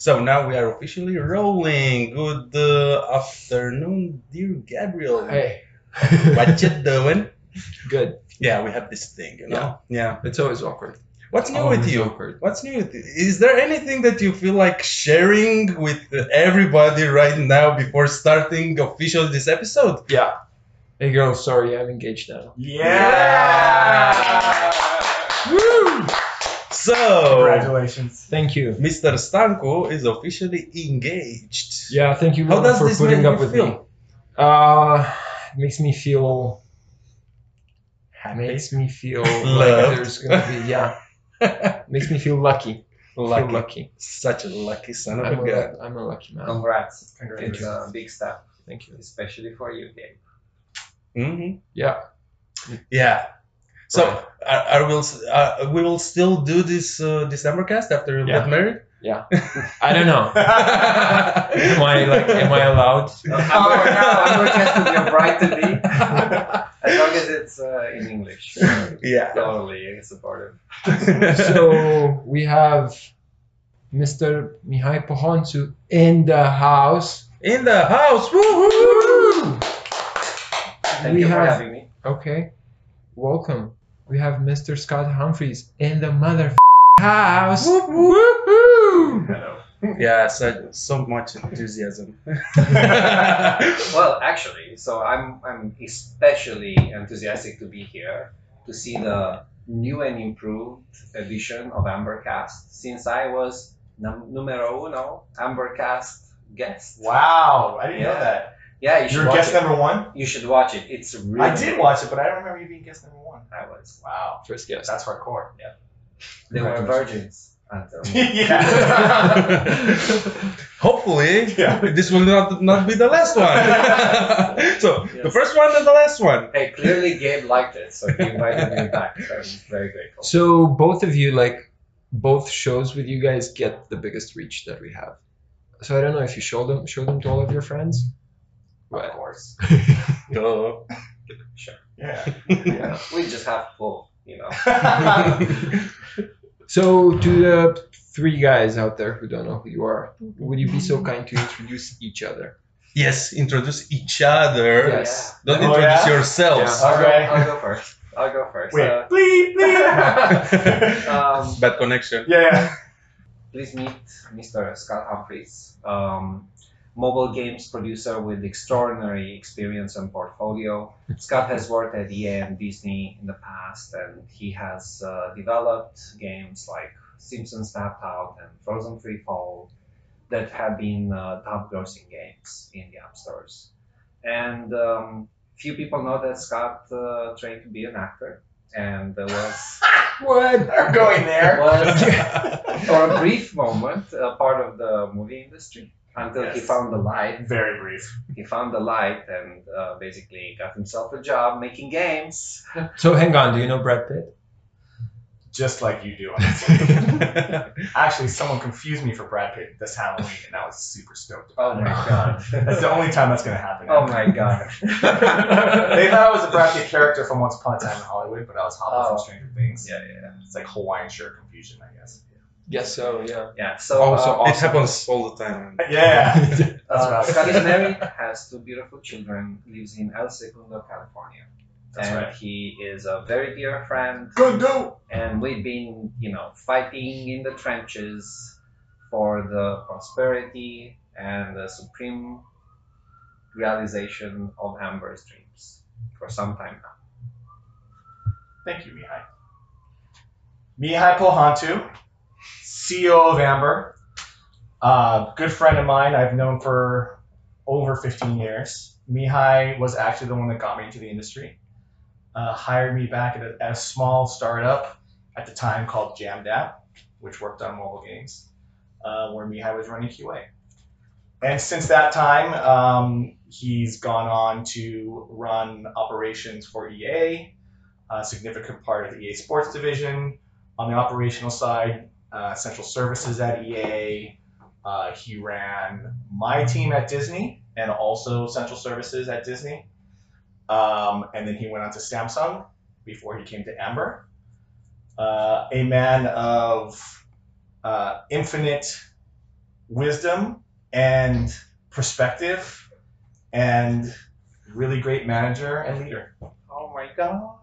So now we are officially rolling. Good uh, afternoon, dear Gabriel. Hey, What you doing? good. Yeah, we have this thing, you know. Yeah. It's always awkward. What's new Always with you? awkward. What's new with you? Is there anything that you feel like sharing with everybody right now before starting official this episode? Yeah. Hey, girl, sorry, I'm engaged now. Yeah! Woo! So, Congratulations. Thank you. Mr. Stanko is officially engaged. Yeah, thank you How does for this putting make up you with feel? me. Uh, makes me feel. Happy. Makes me feel Loved. like there's gonna be yeah. Makes me feel lucky. Feel lucky. lucky. Such a lucky son of I'm a gun. a, I'm a lucky man. Congrats. Congratulations. It's a big step, Thank you. especially for you, Gabe. hmm Yeah. Yeah. So, Right. are, are we'll, uh, we will still do this uh, December cast after you Yeah. get married? Yeah, I don't know. Am I like? Am I allowed? I'm going to be your bride to be, as long as it's uh, in English. yeah. Totally it's supportive. so we have Mr. Mihai Pohontu in the house. In the house. Woohoo! Thank we you for having me. okay. Welcome. We have Mr. Scott Humphreys in the mother house. Whoop, Woohoo! Hello. Yeah, so, so much enthusiasm. Well, actually, so I'm I'm especially enthusiastic to be here to see the new and improved edition of Ambercast since I was num- numero uno Ambercast guest. Wow, I didn't know that. Yeah, you should You're watch guest it. number one? You should watch it. It's really. I did watch it, but I don't remember you being guest number one. I was. Wow, First guess. that's hardcore. They were virgins yeah. Hopefully, Yeah. this will not not be the last one. so the first one and the last one. hey, clearly Gabe liked it, so he invited me back. So I'm very grateful. So both of you like both shows with you guys get the biggest reach that we have. So I don't know if you show them show them to all of your friends. Of course. Duh. Yeah. Yeah, we just have full, you know. So to the three guys out there who don't know who you are, would you be so kind to introduce each other? yes, introduce each other. Yes. Don't Oh, introduce yeah? yourselves. Yeah. I'll, Okay. go, I'll go first. I'll go first. Wait, Uh, bleep, bleep. um, Bad connection. yeah. please meet Mr. Scott Humphreys, um, mobile games producer with extraordinary experience and portfolio. Scott has worked at EA and Disney in the past, and he has uh, developed games like Simpsons Tapped Out and Frozen Free Fall that have been uh, top grossing games in the App Stores. And um, few people know that Scott uh, trained to be an actor and uh, was What? I'm going there. was for a brief moment a part of the movie industry until he found the light. Very brief. He found the light and uh, basically got himself a job making games. So hang on, do you know Brad Pitt? Just like you do. Actually, someone confused me for Brad Pitt this Halloween, and I was super stoked Oh my it. god. That's the only time that's going to happen. oh my god. they thought I was a Brad Pitt character from Once Upon a Time in Hollywood, but I was Hopper Oh. from Stranger Things. Yeah, yeah, It's like Hawaiian shirt confusion, I guess. Yes, so yeah. yeah. So Also uh, It awesome. happens all the time. Yeah. That's uh, what I was Scott is married, has two beautiful children, lives in El Segundo, California. That's and right. he is a very dear friend Good dude. and we've been, you know, fighting in the trenches for the prosperity and the supreme realization of Amber's dreams for some time now. Thank you, Mihai. Mihai Pohontu, CEO of Amber. Uh, good friend of mine I've known for over 15 years. Mihai was actually the one that got me into the industry. Uh, hired me back at a, at a small startup at the time called Jamdat, which worked on mobile games, uh, where Mihai was running QA. And since that time, um, he's gone on to run operations for EA, a significant part of the EA Sports division. On the operational side, uh, central services at EA. Uh, he ran my team at Disney and also central services at Disney. Um, and then he went on to Samsung before he came to Amber. Uh, a man of uh, infinite wisdom and perspective and really great manager and leader. Oh my god.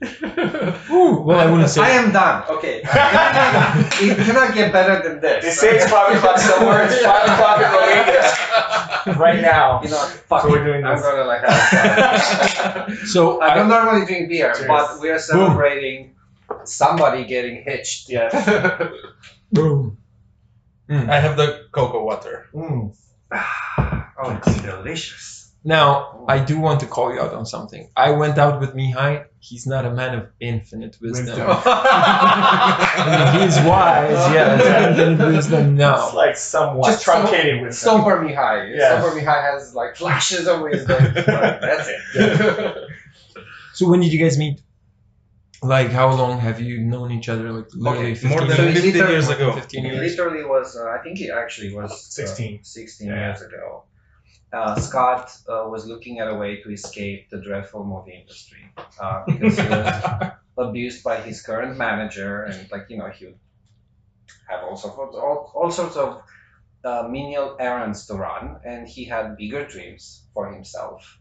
Ooh, well, I wouldn't say. I am done. Okay. it cannot get better than this. They say it's five o'clock somewhere. It's five o'clock in Romania right now. You know, fuck So we're doing this. I'm gonna like have so I don't I, normally drink beer, Cheers. but we are celebrating somebody getting hitched. Yes. boom. I have the cocoa water. Mm. oh, it's delicious. Now, I do want to call you out on something. I went out with Mihai. He's not a man of infinite wisdom. Wisdom. I mean, he's wise, yes. Infinite wisdom, It's no. like somewhat Just truncated with Sober Mihai. Yeah. Sober Mihai has like flashes of wisdom. That's it. So when did you guys meet? Like, how long have you known each other? Like, literally Okay, 15 More than So years? 50 years ago. 15 It years? literally was, uh, I think it actually was uh, 16. 16 Yeah. years ago. Uh, Scott uh, was looking at a way to escape the dreadful movie industry uh, because he was abused by his current manager and, like, you know, he would have all sorts of, all, all sorts of uh, menial errands to run, and he had bigger dreams for himself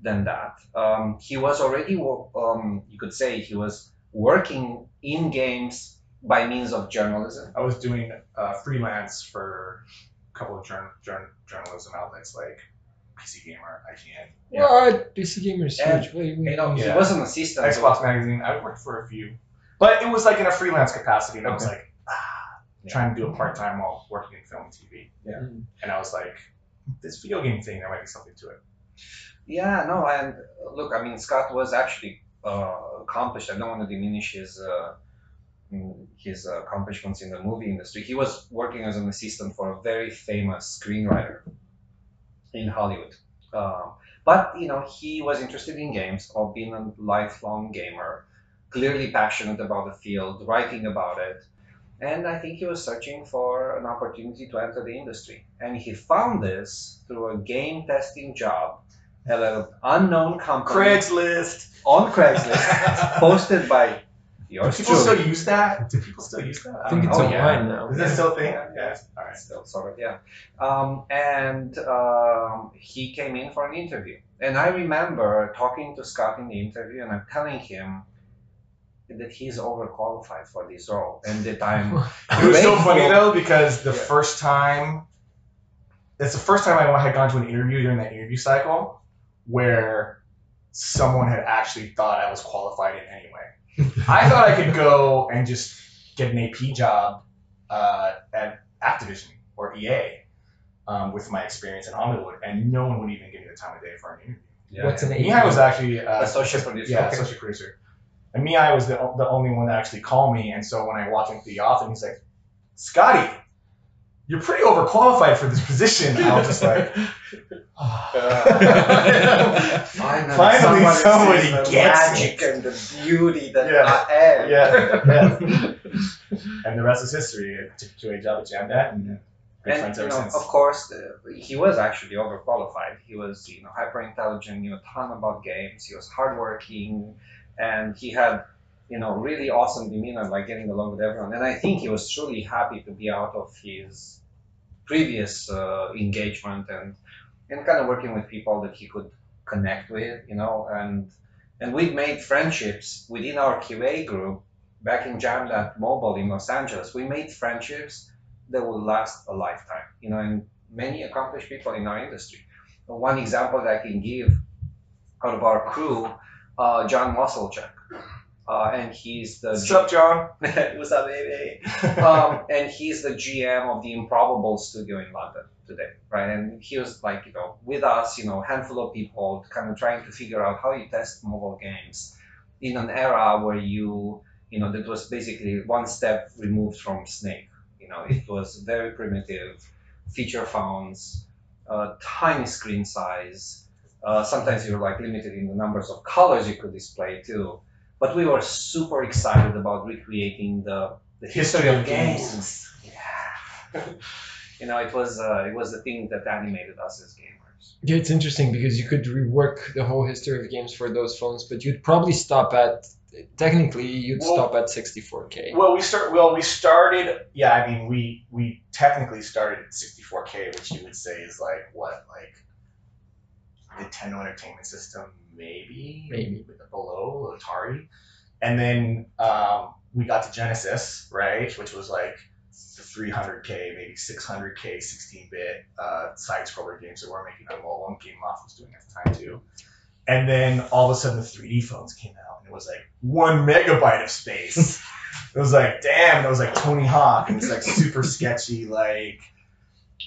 than that. Um, he was already, um, you could say, he was working in games by means of journalism. I was doing uh, freelance for a couple of journ- journ- journalism outlets like PC Gamer, IGN, Yeah. What? PC Gamer is And, huge. Wait, wait, You know, he Yeah. was an assistant. Xbox Magazine. I worked for a few, but it was like in a freelance capacity, and I was like, ah, Yeah. trying to do it part time while working in film and TV. Yeah. Mm. And I was like, this video game thing, there might be something to it. Yeah, no, and uh, look, I mean, Scott was actually uh, accomplished. I don't want to diminish his uh, his uh, accomplishments in the movie industry. He was working as an assistant for a very famous screenwriter in Hollywood. Um, but you know, he was interested in games, or being a lifelong gamer, clearly passionate about the field, writing about it. And I think he was searching for an opportunity to enter the industry. And he found this through a game testing job at an unknown company Craigslist. on Craigslist, posted by Do people still use that? Do people still use that? I think it's know. Oh, yeah. online now. Is that still a thing? Yeah. Yeah. All right. Still sort of, yeah. Um, and um, he came in for an interview. And I remember talking to Scott in the interview, and I'm telling him that he's overqualified for this role, and that I'm It was so funny though because the Yeah. first time, it's the first time I had gone to an interview during that interview cycle where someone had actually thought I was qualified in any way. I thought I could go and just get an AP job uh, at Activision or EA um, with my experience in Hollywood, and no one would even give me the time of day for an interview. yeah, What's an Mihai was actually uh, Associate producer. Yeah, Okay. associate producer. And Mihai was the, the only one that actually called me. And so when I walked into the office, he's like, Scotty, you're pretty overqualified for this position. I was just like, Finally, Finally somebody sees the gets magic it. and the beauty that Yeah. I am. yeah, yeah. and the rest is history. I took to a job at Jamdat and been And friends you ever know, since. of course, uh, he was actually overqualified. He was, you know, hyper intelligent, knew a ton about games. He was hardworking, and he had, you know, really awesome demeanor, like getting along with everyone. And I think he was truly happy to be out of his previous uh, engagement and and kind of working with people that he could connect with, you know, and and we'd made friendships within our QA group back in Jamdat Mobile in Los Angeles. We made friendships that will last a lifetime, you know, and many accomplished people in our industry. One example that I can give out of our crew, uh, John Musselchuk, uh, and he's the What's up, John? What's up, baby? um, and he's the GM of the Improbable Studio in London today, right? And he was like, you know, with us, you know, handful of people, kind of trying to figure out how you test mobile games in an era where you, you know, that was basically one step removed from Snake. You know, it was very primitive, feature phones, uh, tiny screen size. Uh, sometimes you're like limited in the numbers of colors you could display too. But we were super excited about recreating the, the history of games. Yeah. you know, it was uh, it was the thing that animated us as gamers. Yeah, it's interesting because you could rework the whole history of games for those phones, but you'd probably stop at technically you'd Well- stop at 64k. Well, we start. Well, we started. Yeah, I mean, we we technically started at 64k, which you would say is like what, like the Nintendo Entertainment System, maybe, Maybe. below Atari, and then um, we got to Genesis, right, which was like the 300k, maybe 600k, 16-bit uh, side-scroller games that we're making on mobile, and Gameloft was doing at the time too. And then all of a sudden, the 3D phones came out, and it was like one megabyte of space. it was like, damn, it was like Tony Hawk, and it's like super sketchy, like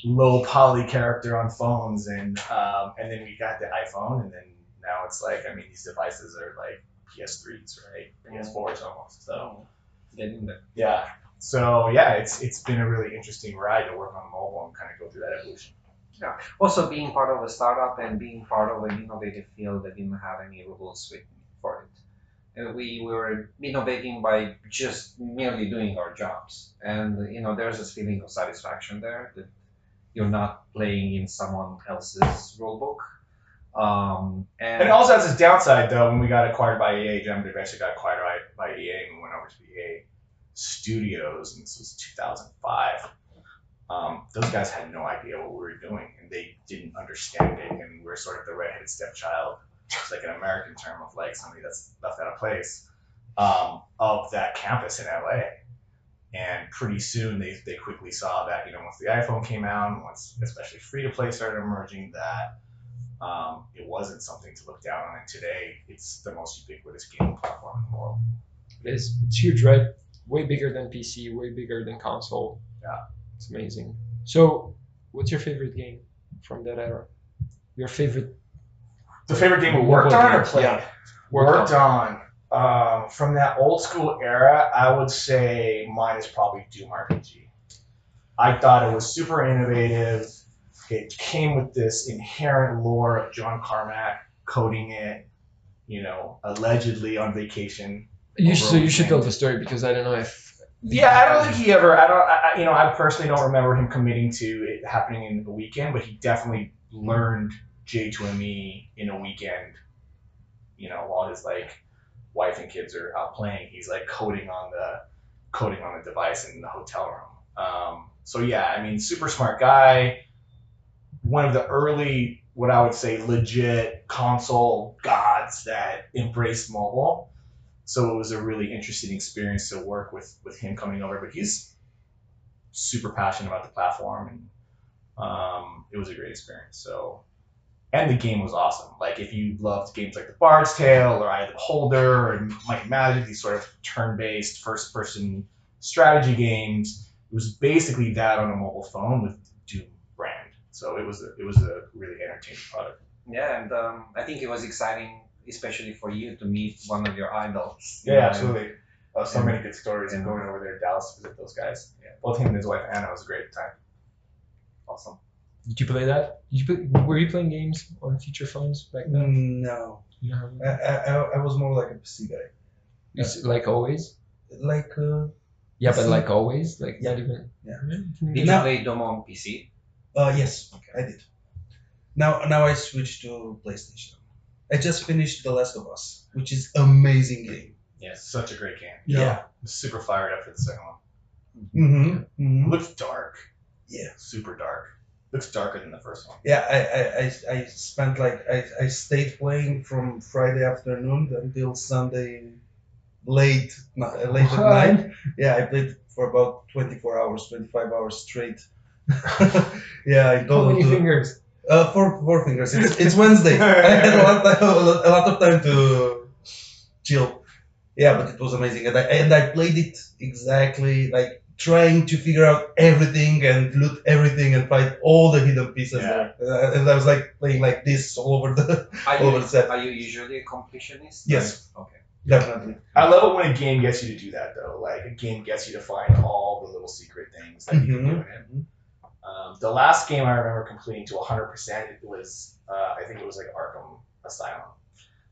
low poly character on phones, and um, and then we got the iPhone, and then now it's like, I mean, these devices are like PS3s, right? Mm-hmm. PS4s almost. So mm-hmm. yeah. So yeah, it's it's been a really interesting ride to work on mobile and kind of go through that evolution. Yeah. Also, being part of a startup and being part of an innovative field that didn't have any rules written for it. And we were innovating by just merely doing our jobs. And, you know, there's this feeling of satisfaction there that you're not playing in someone else's rulebook. Um, and, And it also has its downside though. When we got acquired by EA, Jump eventually got acquired by, by EA and we went over to EA Studios, and this was 2005. Um, those guys had no idea what we were doing, and they didn't understand it, and we were sort of the redheaded stepchild. It's like an American term of like somebody that's left out of place um, of that campus in LA. And pretty soon they, they quickly saw that, you know, once the iPhone came out, once especially free to play started emerging, that um, it wasn't something to look down on. And today, it's the most ubiquitous gaming platform in the world. It is. It's huge, right? Way bigger than PC, way bigger than console. Yeah. It's amazing. So, what's your favorite game from that era? Your favorite The favorite game we worked on or played? yeah. Worked on. Um, from that old school era, I would say mine is probably Doom RPG. I thought it was super innovative. It came with this inherent lore of John Carmack coding it, you know, allegedly on vacation. You should, so you should tell the story because I don't know if. Yeah, I don't think he ever. I don't. I, you know, I personally don't remember him committing to it happening in a weekend, but he definitely learned J2ME in a weekend. You know, while his like wife and kids are out playing, he's like coding on the coding on the device in the hotel room. Um, so yeah, I mean, super smart guy. One of the early, what I would say, legit console gods that embraced mobile. So it was a really interesting experience to work with with him coming over. But he's super passionate about the platform, and um, it was a great experience. So, and the game was awesome. Like if you loved games like The Bard's Tale or Eye of the Beholder or Might Magic, these sort of turn-based first-person strategy games, it was basically that on a mobile phone with. So it was a, it was a really entertaining product. Yeah, and um, I think it was exciting, especially for you to meet one of your idols. Yeah, know, absolutely. Uh, so and- many good stories and- going over there to Dallas to visit those guys. Yeah. Both him and his wife Anna was a great time. Awesome. Did you play that? Did you play, were you playing games on feature phones back then? Mm, No, You know, I, I, I- I was more like a PC guy. It's like always. Like, uh, Yeah, but like always, like Yeah. not even. Yeah. Did you Now- play Doom on PC? Uh, yes, I did. Now, now I switched to PlayStation. I just finished The Last of Us, which is amazing game. Yes. Such a great game. Yeah. I'm super fired up for the second one. Mm-hmm. It hmm looks dark. Yeah. Super dark. Looks darker than the first one. Yeah, I, I, I, I spent like I, I stayed playing from Friday afternoon until Sunday late ni- uh, late at night. Yeah, I played for about 24 hours, 25 hours straight. yeah, I How told many to- fingers? Uh, four, four fingers. It's, it's Wednesday. I had a lot, a lot- a lot of time to chill. Yeah, but it was amazing, and I, and I played it exactly like trying to figure out everything and loot everything and find all the hidden pieces Yeah. there. Uh, and I was like playing like this all over the Are all over you, the set. are you usually a completionist? Yes. Okay. Definitely. I love it when a game gets you to do that though. Like a game gets you to find all the little secret things that you can do in it. Um, the last game I remember completing to 100% was, uh, I think it was like Arkham Asylum.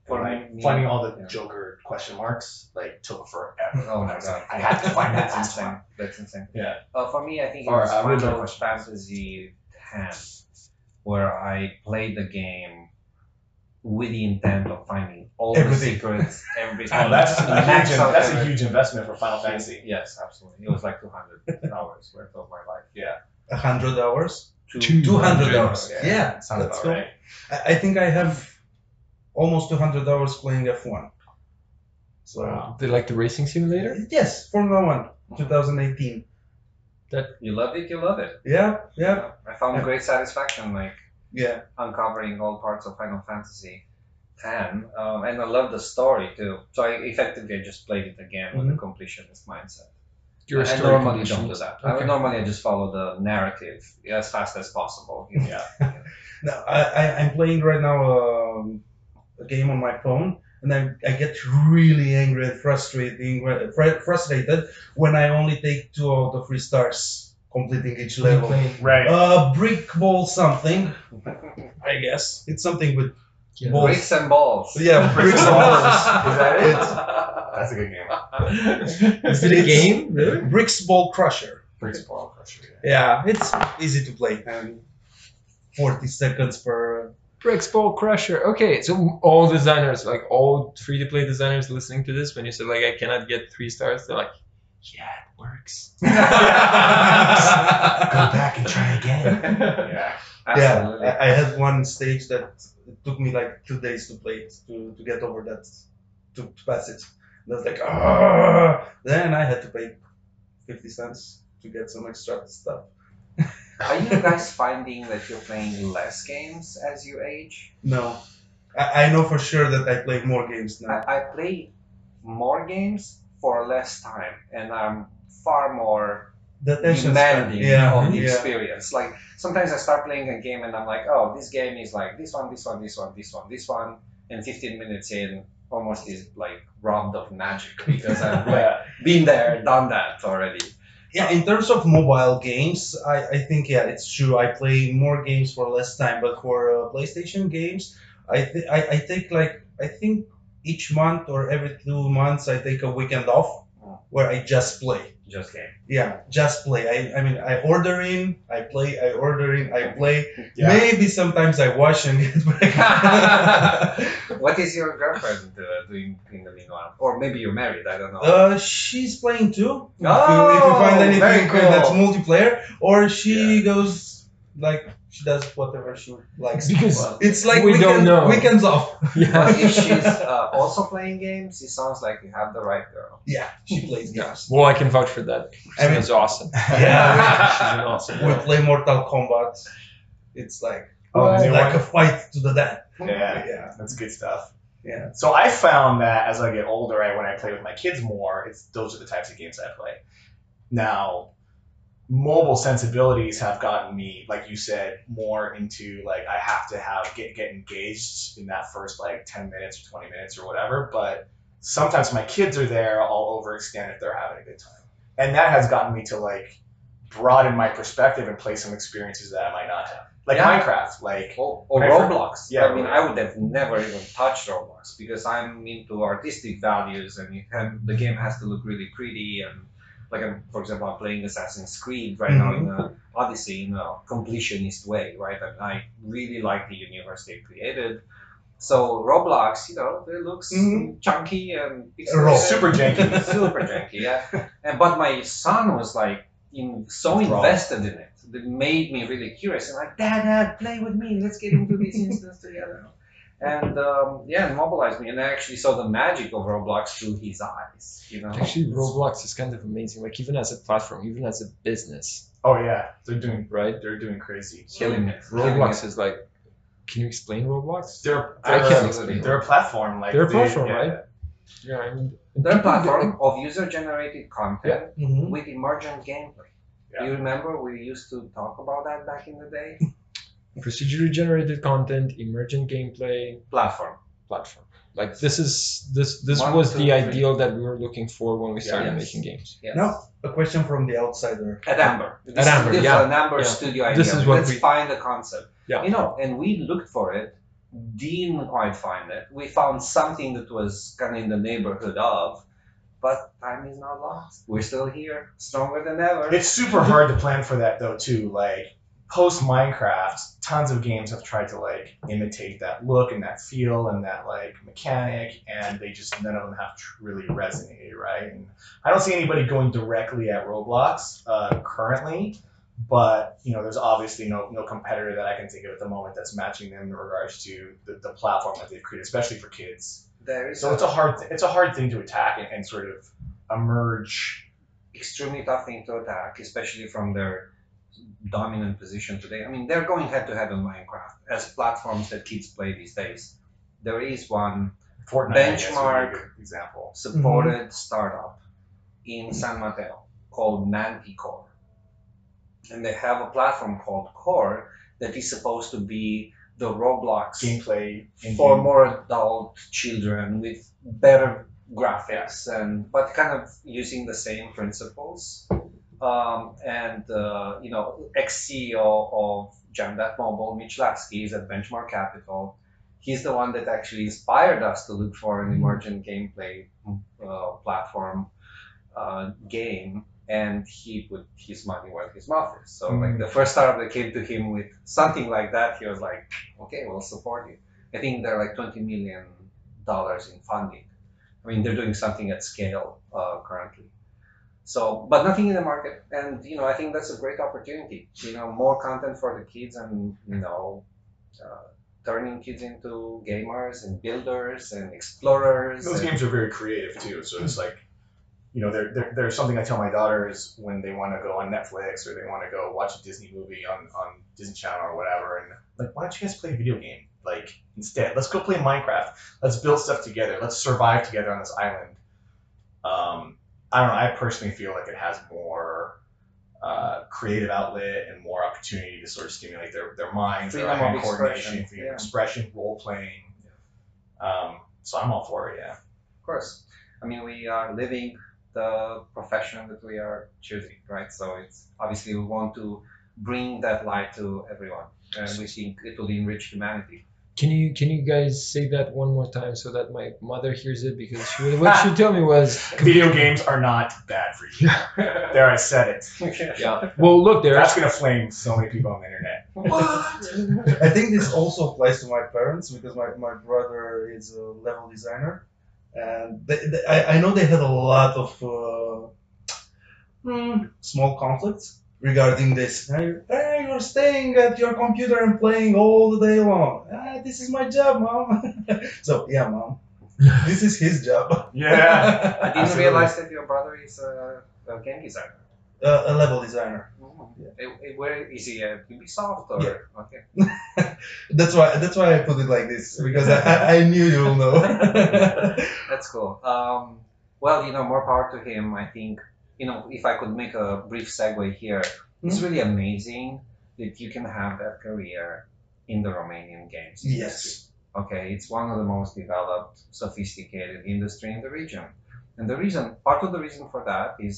Finding all the yeah. Joker question marks like took forever. Oh my god! I had to find that. last one. That's insane. Yeah. Uh, for me, I think it or, was uh, Final Fantasy X, where I played the game with the intent of finding all everything. the secrets, everything. and oh, that's, a huge, that's a huge investment for Final Fantasy. Yes, absolutely. It was like 200 hours worth of my life. Yeah. 100 hours to 200, 200 hours. Yeah, yeah sounds that's cool. Right. I, think I have almost 200 hours playing F1. So wow. they like the racing simulator? Yes, Formula One, 2018. That you love it, you love it. Yeah, yeah. I found yeah. great satisfaction, like yeah, uncovering all parts of Final Fantasy. 10 um, and i love the story too so i effectively just played it again mm-hmm. with a completionist mindset you're a I story normally don't do completionist. that. I Okay. would normally I just follow the narrative as fast as possible. Yeah. No, I, I I'm playing right now um, a game on my phone, and I, I get really angry and frustrating fr- frustrated when I only take two out of three stars completing each level. Right. Uh, brick ball something, I guess. It's something with Yeah. balls. Bricks and balls. Yeah, bricks and balls. Is that it? It's That's a good game. Is it a It's- game? Really? Bricks Ball Crusher. Bricks Ball Crusher. Yeah, it's easy to play and 40 seconds per. Bricks Ball Crusher. Okay, so all designers, like all free to play designers listening to this, when you said like I cannot get three stars, they're like, yeah, it works. Go back and try again. yeah. Absolutely. Yeah, I, I had one stage that it took me like two days to play it to, to get over that to, to pass it. And I was like, ah. Then I had to pay 50 cents to get some extra stuff. Are you guys finding that you're playing less games as you age? No, I, I know for sure that I play more games now. I, I play more games for less time, and I'm far more demanding Yeah, of the yeah. experience. Like sometimes I start playing a game and I'm like, oh, this game is like this one, this one, this one, this one, this one, and 15 minutes in, almost is like robbed of magic because I've like Yeah. been there, done that already. Yeah, in terms of mobile games, I, I think yeah, it's true. I play more games for less time, but for uh, PlayStation games, I, th- I I take like I think each month or every two months I take a weekend off Oh. where I just play. Just game. Yeah, just play. I, I mean I order in, I play, I order in, I play. Yeah. Maybe sometimes I watch and get back. What is your girlfriend uh, doing in the meanwhile? Or maybe you're married, I don't know. Uh, she's playing too. if, you, if you Oh, find very anything cool. that's multiplayer, or she goes like she does whatever she likes. Because Well, It's like We weekend, don't know. weekends off. But yeah. if she's uh, also playing games, it sounds like you have the right girl. Yeah, she plays games. Well, I can vouch for that. I mean- awesome. Yeah, She's an awesome. we play Mortal Kombat. It's like Oh, it's like one? a fight to the death. Yeah. Yeah, That's good stuff. yeah. So I found that as I get older, I, when I play with my kids more, it's those are the types of games I play. Now, mobile sensibilities have gotten me, like you said, more into like I have to have get get engaged in that first like ten minutes or twenty minutes or whatever. But sometimes my kids are there, I'll overextend if they're having a good time, and that has gotten me to like broaden my perspective and play some experiences that I might not have, like Yeah. Minecraft, like. Or, or When I Roblox. Yeah, I mean. I would have never even touched Roblox because I'm into artistic values and have, the game has to look really pretty. And like, I'm, for example, I'm playing Assassin's Creed right now in a Odyssey in a completionist way, right? And I really like the universe they created. So Roblox, you know, it looks Mhm. chunky and. Super janky. super janky, yeah. And but my son was like in, so invested in it that made me really curious and like, Dad, Dad, play with me. Let's get into this instance together. And um, yeah, it mobilized me, and I actually saw the magic of Roblox through his eyes. You know, Actually, Roblox is kind of amazing. Like even as a platform, even as a business, Oh yeah, they're doing right? they're doing crazy. killing it. killing Roblox it. is like. Can you explain Roblox? They're they're, can't explain. they're a platform like They're a they- platform, yeah. right? Yeah, I mean, They're a platform of user-generated content Mhm. with emergent gameplay. Yeah. You remember we used to talk about that back in the day? procedurally generated content, emergent gameplay, Platform. platform. Like this is this this One, was two, the three. ideal that we were looking for when we started Yes. making games. Yes. Now, a question from the outsider. At Amber. This At Amber, is, this yeah. an Amber Yeah. studio idea. This is what Let's we- find the concept. Yeah. You know, and we looked for it, didn't quite find it. We found something that was kind of in the neighborhood of, but time is not lost. We're still here, stronger than ever. It's super hard to plan for that though too. Like post Minecraft, tons of games have tried to like imitate that look and that feel and that like mechanic, and they just none of them have really resonated, right? And I don't see anybody going directly at Roblox uh, currently, but you know, there's obviously no no competitor that I can think of at the moment that's matching them in regards to the, the platform that they've created, especially for kids. There is So it's a hard it's a hard thing to attack and, and sort of emerge. extremely tough thing to attack, especially from their dominant position today. I mean, they're going head to head on Minecraft as platforms that kids play these days. There is one Fortnite I guess, would be a Benchmark. example. supported startup in San Mateo called Manticore. And they have a platform called Core that is supposed to be the Roblox Gameplay for more adult children with better graphics and but kind of using the same principles. Um, and uh, you know, ex CEO of Jamdat Mobile, Mitch Lasky, is at Benchmark Capital. He's the one that actually inspired us to look for an emergent gameplay uh, platform uh, game, and he put his money where his mouth is. So, like the first startup that came to him with something like that, he was like, "Okay, we'll support you." I think they're like twenty million dollars in funding. I mean, they're doing something at scale uh, currently. So, but nothing in the market, and you know, I think that's a great opportunity. You know, more content for the kids, and you know, uh, turning kids into gamers and builders and explorers. Those and- games are very creative too. So it's like, you know, there, there, there's something I tell my daughters when they want to go on Netflix or they want to go watch a Disney movie on, on Disney Channel or whatever. And like, why don't you guys play a video game? Like, instead, let's go play Minecraft. Let's build stuff together. Let's survive together on this island. Um, I don't know. I personally feel like it has more uh, creative outlet and more opportunity to sort of stimulate their, their minds, their Freedom of hand coordination, expression, freedom yeah. expression, role playing. Um, so I'm all for it. Yeah. Of course. I mean, we are living the profession that we are choosing, right? So it's obviously we want to bring that light to everyone, and we think it will enrich humanity. Can you can you guys say that one more time so that my mother hears it? Because she, what she told me was Video games are not bad for you. there, I said it. Yeah. Well, look, there. That's gonna flame so many people on the internet. What? I think this also applies to my parents because my, my brother is a level designer, and they, they, I, I know they had a lot of uh, hmm, small conflicts regarding this. Hey, hey, you're staying at your computer and playing all the day long. Ah, this is my job, mom. so yeah, mom, this is his job. Yeah. I didn't Absolutely. realize that your brother is a, a game designer. Uh, a level designer. Eh, eh, Where is he? At Ubisoft or Yeah. okay? That's why. That's why I put it like this because I, I, I knew you'll know. That's cool. Um, well, you know, more power to him. I think, you know, if I could make a brief segue here, it's Hmm? really amazing that you can have that career in the Romanian games industry. yes. Okay, it's one of the most developed, sophisticated industry in the region. And the reason, part of the reason for that is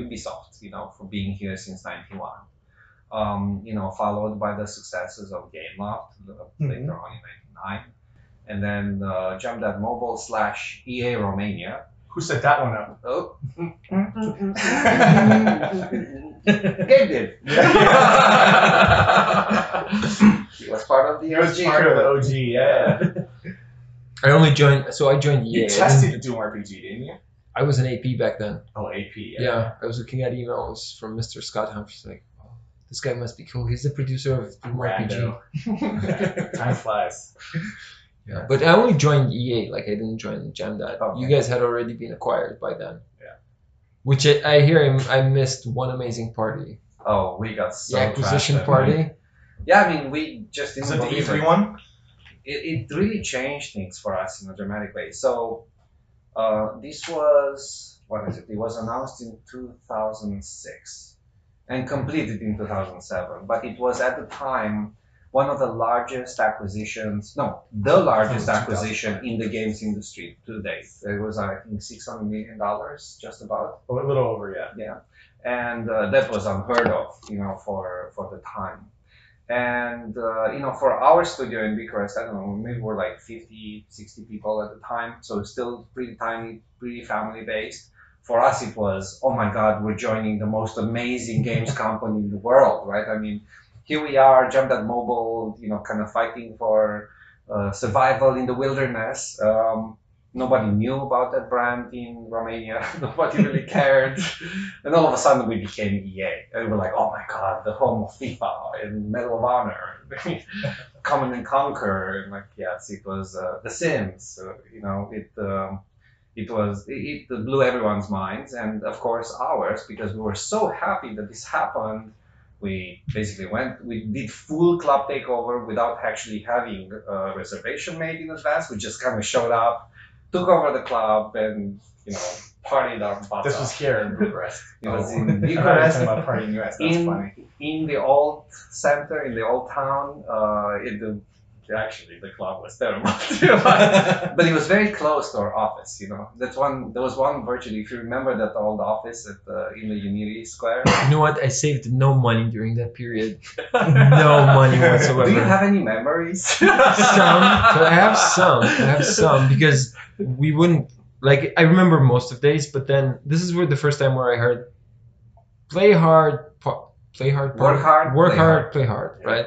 Ubisoft, you know, for being here since 91. Um, you know, followed by the successes of Gameloft uh, later on in 99. And then uh, Mobile slash EA Romania. Who set that one up? Oh. Gabe did. he was part of the He was OG part of the. OG. Yeah. I only joined. So I joined EA. You I tested didn't- Doom RPG, didn't you? I was an AP back then. Oh, AP. Yeah. Yeah. I was looking at emails from Mr. Scott Humphries like, oh, this guy must be cool. He's the producer of Doom RPG. Time flies. Yeah, but I only joined EA. Like I didn't join Jamdat. Okay. You guys had already been acquired by then. Yeah. Which I, I hear I, I missed one amazing party. Oh, we got so the acquisition trashed party. night. Yeah, I mean, we just didn't it the E3 it. one? It, it really changed things for us in a dramatic way. So, uh, this was what is it? It was announced in 2006 and completed in 2007. But it was at the time one of the largest acquisitions, no, the largest acquisition in the games industry to date. It was, I think, 600 million dollars, just about. A little over, yeah. and uh, that was unheard of, you know, for for the time. And uh, you know, for our studio in Bucharest, I don't know, maybe we're like 50, 60 people at the time, so it's still pretty tiny, pretty family based. For us, it was, oh my God, we're joining the most amazing games company in the world, right? I mean, here we are, Jamdat mobile, you know, kind of fighting for uh, survival in the wilderness. Um, nobody knew about that brand in Romania. nobody really cared. and all of a sudden we became EA. And we're like, oh my God, the home of FIFA and Medal of Honor, Command and Conquer. And like, yes, it was uh, The Sims. So, you know, it. Um, it was it, it blew everyone's minds and of course ours because we were so happy that this happened we basically went we did full club takeover without actually having a reservation made in advance we just kind of showed up took over the club and you know partied our butts This was here in Bucharest. it was Oh. in I thought you were Bucharest about partying in US. That's in funny. in the old center in the old town uh in the actually the club was terrible too, but- but it was very close to our office. You know, that one. There was one virtually. If you remember that old office at the, in the Unity Square. You know what? I saved no money during that period. No money whatsoever. Do you have any memories? some. So I have some. I have some because we wouldn't like. I remember most of days, but then this is where the first time where I heard play hard, play hard, Work hard, work play hard, hard. play hard, right?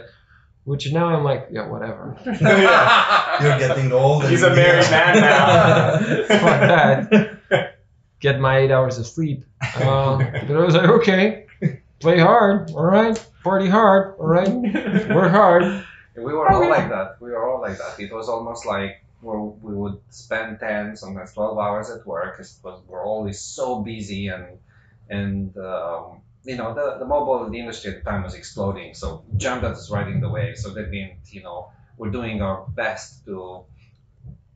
Which now I'm like, yeah, whatever. You're getting old. He's and- a married man now. Fuck that. Get my eight hours of sleep. Um, but I was like, okay, play hard, all right, party hard, all right, work hard. we were all like that. We were all like that. It was almost like where we would spend ten, sometimes twelve hours at work because we're always so busy and and um, you know the, the mobile industry at the time was exploding. So Jamdat is riding the wave. So that meant you know we're doing our best to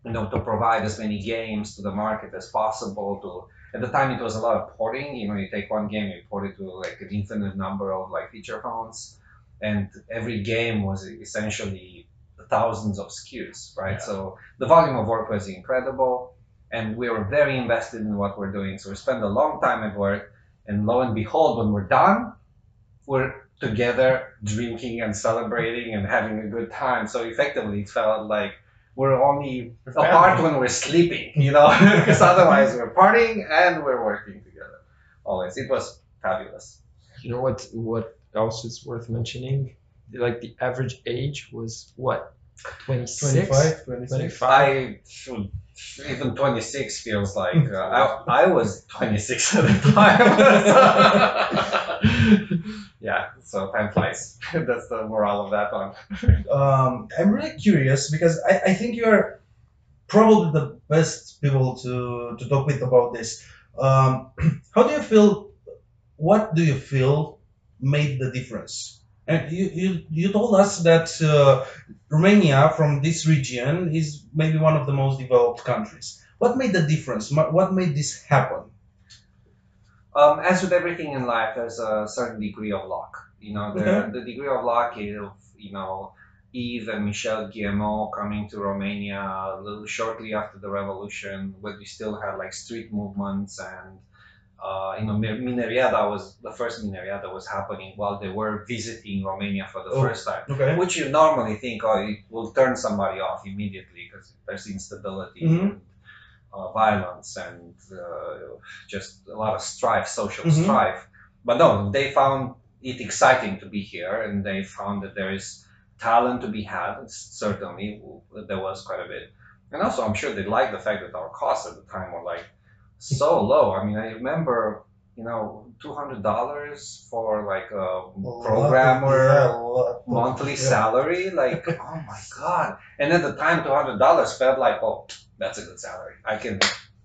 you know to provide as many games to the market as possible. To at the time it was a lot of porting. You know you take one game, you port it to like an infinite number of like feature phones, and every game was essentially thousands of SKUs, right? Yeah. So the volume of work was incredible, and we were very invested in what we're doing. So we spent a long time at work, and lo and behold, when we're done, we're together drinking and celebrating and having a good time. So effectively, it felt like we're only We're apart when we're sleeping, you know, because otherwise we're partying and we're working together. Always, it was fabulous. You know what? What else is worth mentioning? Like the average age was what? 26? 25, 26. 25. I should, even 26 feels like uh, I, I was 26 at the time. yeah, so time flies. That's the moral of that one. um, I'm really curious because I, I think you're probably the best people to, to talk with about this. Um, how do you feel? What do you feel made the difference? And you, you, you told us that uh, Romania, from this region, is maybe one of the most developed countries. What made the difference? What made this happen? Um, as with everything in life, there's a certain degree of luck. You know, the, Okay. the degree of luck is, you know, Yves and Michel Guillemot coming to Romania a little shortly after the revolution, when we still had like street movements and, uh, you know, Mineriada was the first Mineriada that was happening while they were visiting Romania for the Oh. first time. Okay. Which you normally think, oh, it will turn somebody off immediately because there's instability Mhm. and uh, violence and uh, just a lot of strife, social Mhm. strife. But no, they found it exciting to be here and they found that there is talent to be had. Certainly, there was quite a bit. And also, I'm sure they liked the fact that our costs at the time were like so low. I mean, I remember, you know, $200 for like a programmer Yeah, a lot of- monthly yeah. salary like oh my god. And at the time $200 felt like oh that's a good salary. I can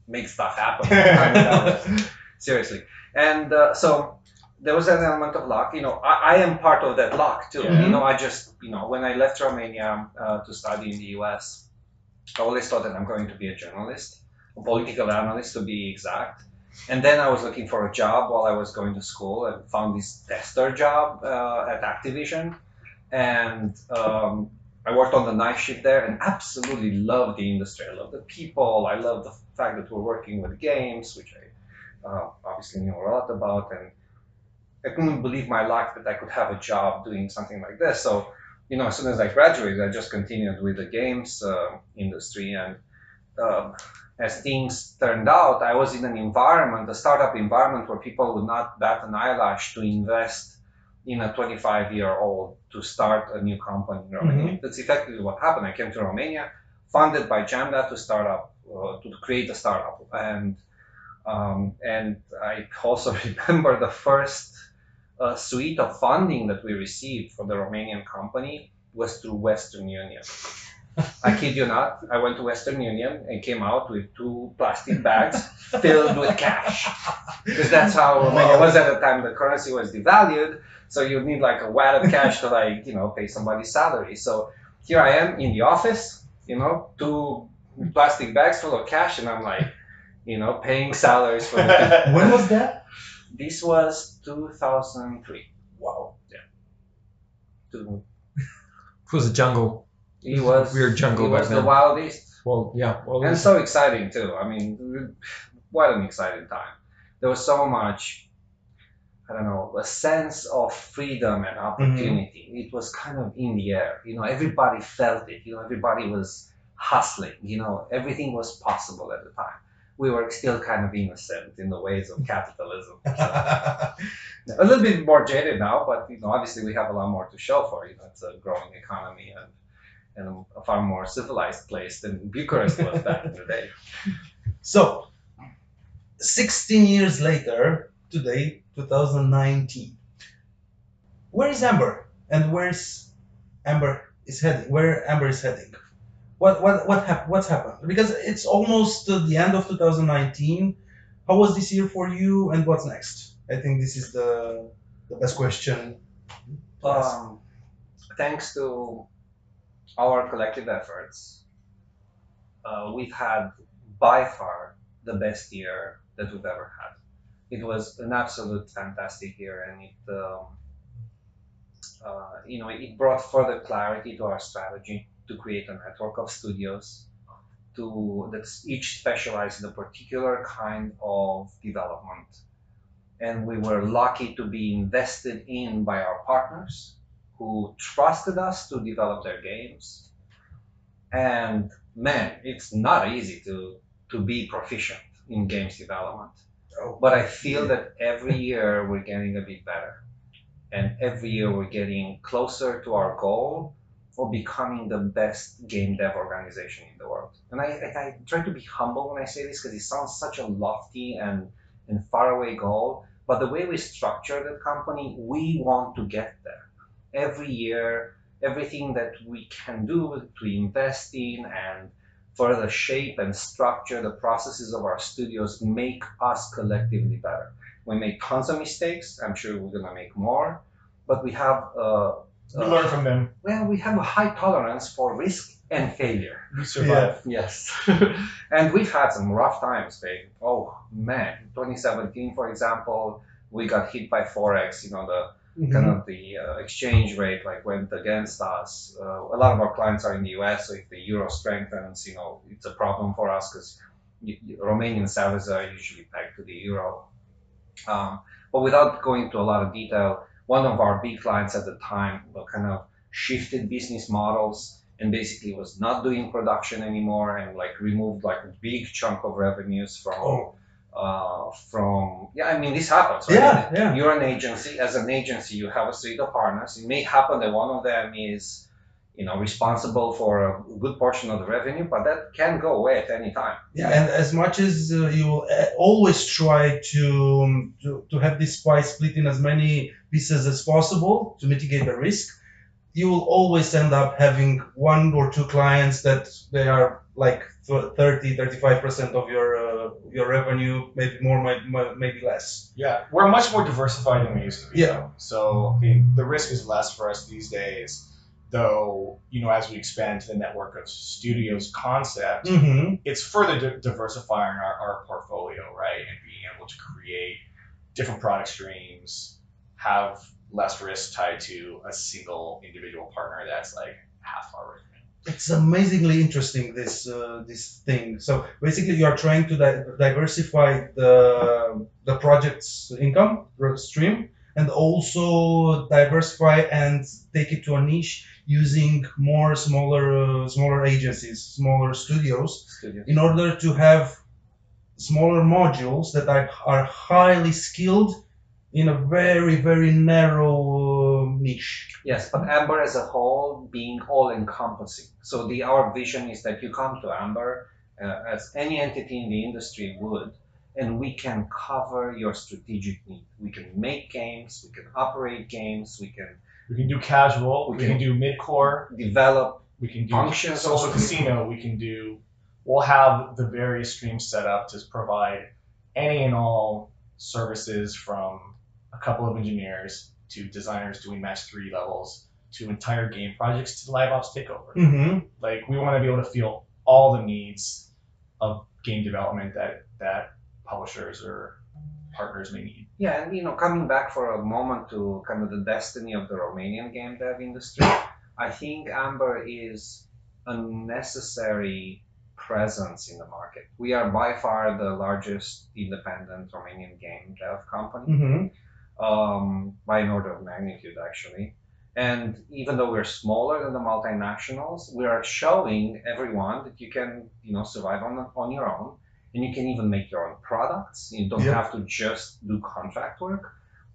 make stuff happen. seriously. And uh, so there was an element of luck. You know I, I am part of that luck too. Yeah. you know i just you know when i left romania uh, to study in the us i always thought that i'm going to be a journalist a political analyst to be exact and then I was looking for a job while I was going to school and found this tester job uh, at Activision. And um, I worked on the night shift there and absolutely loved the industry. I love the people. I love the fact that we're working with games, which I uh, obviously knew a lot about. And I couldn't believe my luck that I could have a job doing something like this. So, you know, as soon as I graduated, I just continued with the games uh, industry. And um, as things turned out, I was in an environment, a startup environment, where people would not bat an eyelash to invest in a 25 year old to start a new company in Romania. That's effectively what happened. I came to Romania, funded by Jamdat to start up, uh, to create a startup. And, um, and I also remember the first uh, suite of funding that we received for the Romanian company was through Western Union. I kid you not. I went to Western Union and came out with two plastic bags filled with cash. Because that's how it was at the time. The currency was devalued, so you need like a wad of cash to like you know pay somebody's salary. So here I am in the office, you know, two plastic bags full of cash, and I'm like, you know, paying salaries for the. When was that? This was 2003. Wow. Two- It was a jungle. It was Weird jungle It back was the then. Wild East. Well, yeah. Well, and so exciting too. I mean, what an exciting time. There was so much, I don't know, a sense of freedom and opportunity. Mm-hmm. It was kind of in the air. You know, everybody felt it. You know, everybody was hustling. You know, everything was possible at the time. We were still kind of innocent in the ways of capitalism. a little bit more jaded now, but you know, obviously we have a lot more to show for. You know, it's a growing economy and and a far more civilized place than Bucharest was back in the day. so, 16 years later, today, 2019. Where is Amber? And where's Amber is heading? Where Amber is heading? What what what hap- What's happened? Because it's almost uh, the end of 2019. How was this year for you, and what's next? I think this is the the best question. Um, thanks to our collective efforts, uh, we've had by far the best year that we've ever had. It was an absolute fantastic year, and it, um, uh, you know, it brought further clarity to our strategy to create a network of studios to that's each specialized in a particular kind of development. And we were lucky to be invested in by our partners who trusted us to develop their games. And man, it's not easy to to be proficient in games development. Oh. But I feel that every year we're getting a bit better. And every year we're getting closer to our goal of becoming the best game dev organization in the world. And I, I, I try to be humble when I say this because it sounds such a lofty and, and faraway goal. But the way we structure the company, we want to get there. Every year, everything that we can do to invest in and further shape and structure the processes of our studios make us collectively better. We make tons of mistakes. I'm sure we're gonna make more, but we have uh, We uh, learn from them. well, we have a high tolerance for risk and failure. We survive. Yes. and we've had some rough times, babe. Oh man, 2017, for example, we got hit by forex. You know, the Mhm. kind of the uh, exchange rate like went against us. Uh, a lot of our clients are in the U.S., so if the euro strengthens, you know, it's a problem for us because Romanian salaries are usually pegged to the euro. Um, but without going into a lot of detail, one of our big clients at the time kind of shifted business models and basically was not doing production anymore and like removed like a big chunk of revenues from Oh. Uh, from yeah i mean this happens right? Yeah, yeah. you're an agency as an agency you have a suite of partners it may happen that one of them is you know responsible for a good portion of the revenue but that can go away at any time Yeah, and as much as uh, you will uh, always try to, um, to to have this pie split in as many pieces as possible to mitigate the risk, you will always end up having one or two clients that they are like 30 35% of your uh, your revenue maybe more maybe less Yeah, we're much more diversified than we used to be. Yeah. though. So I mean, the risk is less for us these days. Though, you know, as we expand to the network of studios concept, mm-hmm. it's further di- diversifying our, our portfolio, right? And being able to create different product streams, have less risk tied to a single individual partner that's like half our revenue. It's amazingly interesting this uh, this thing. So basically you are trying to di- diversify the the project's income stream and also diversify and take it to a niche using more smaller uh, smaller agencies smaller studios studio in order to have smaller modules that are, are highly skilled in a very very narrow uh, niche. Yes, but Amber as a whole being all encompassing. So the our vision is that you come to Amber uh, as any entity in the industry would, and we can cover your strategic need. We can make games, we can operate games, we can We can do casual. We, We can, can- do mid-core. develop. We can do Functions social also. casino. We can do. We'll have the various streams set up to provide any and all services from a couple of engineers to designers doing match three levels to entire game projects to live ops takeover. Mm-hmm. Like we want to be able to feel all the needs of game development that that publishers or partners may need. Yeah, and you know, coming back for a moment to kind of the destiny of the Romanian game dev industry, I think Amber is a necessary presence in the market. We are by far the largest independent Romanian game dev company. Mm-hmm. Um, by an order of magnitude actually. And even though we're smaller than the multinationals, we are showing everyone that you can, you know, survive on on your own, and you can even make your own products. You don't Yep. have to just do contract work.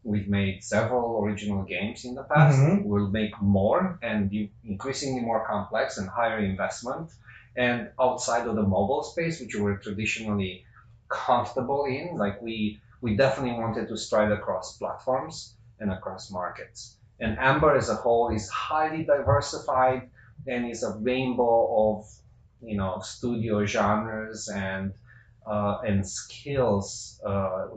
We've made several original games in the past. Mhm. We'll make more and increasingly more complex and higher investment. And outside of the mobile space, which we're traditionally comfortable in, like we we definitely wanted to stride across platforms and across markets. And Amber as a whole is highly diversified and is a rainbow of you know studio genres and uh, and skills uh,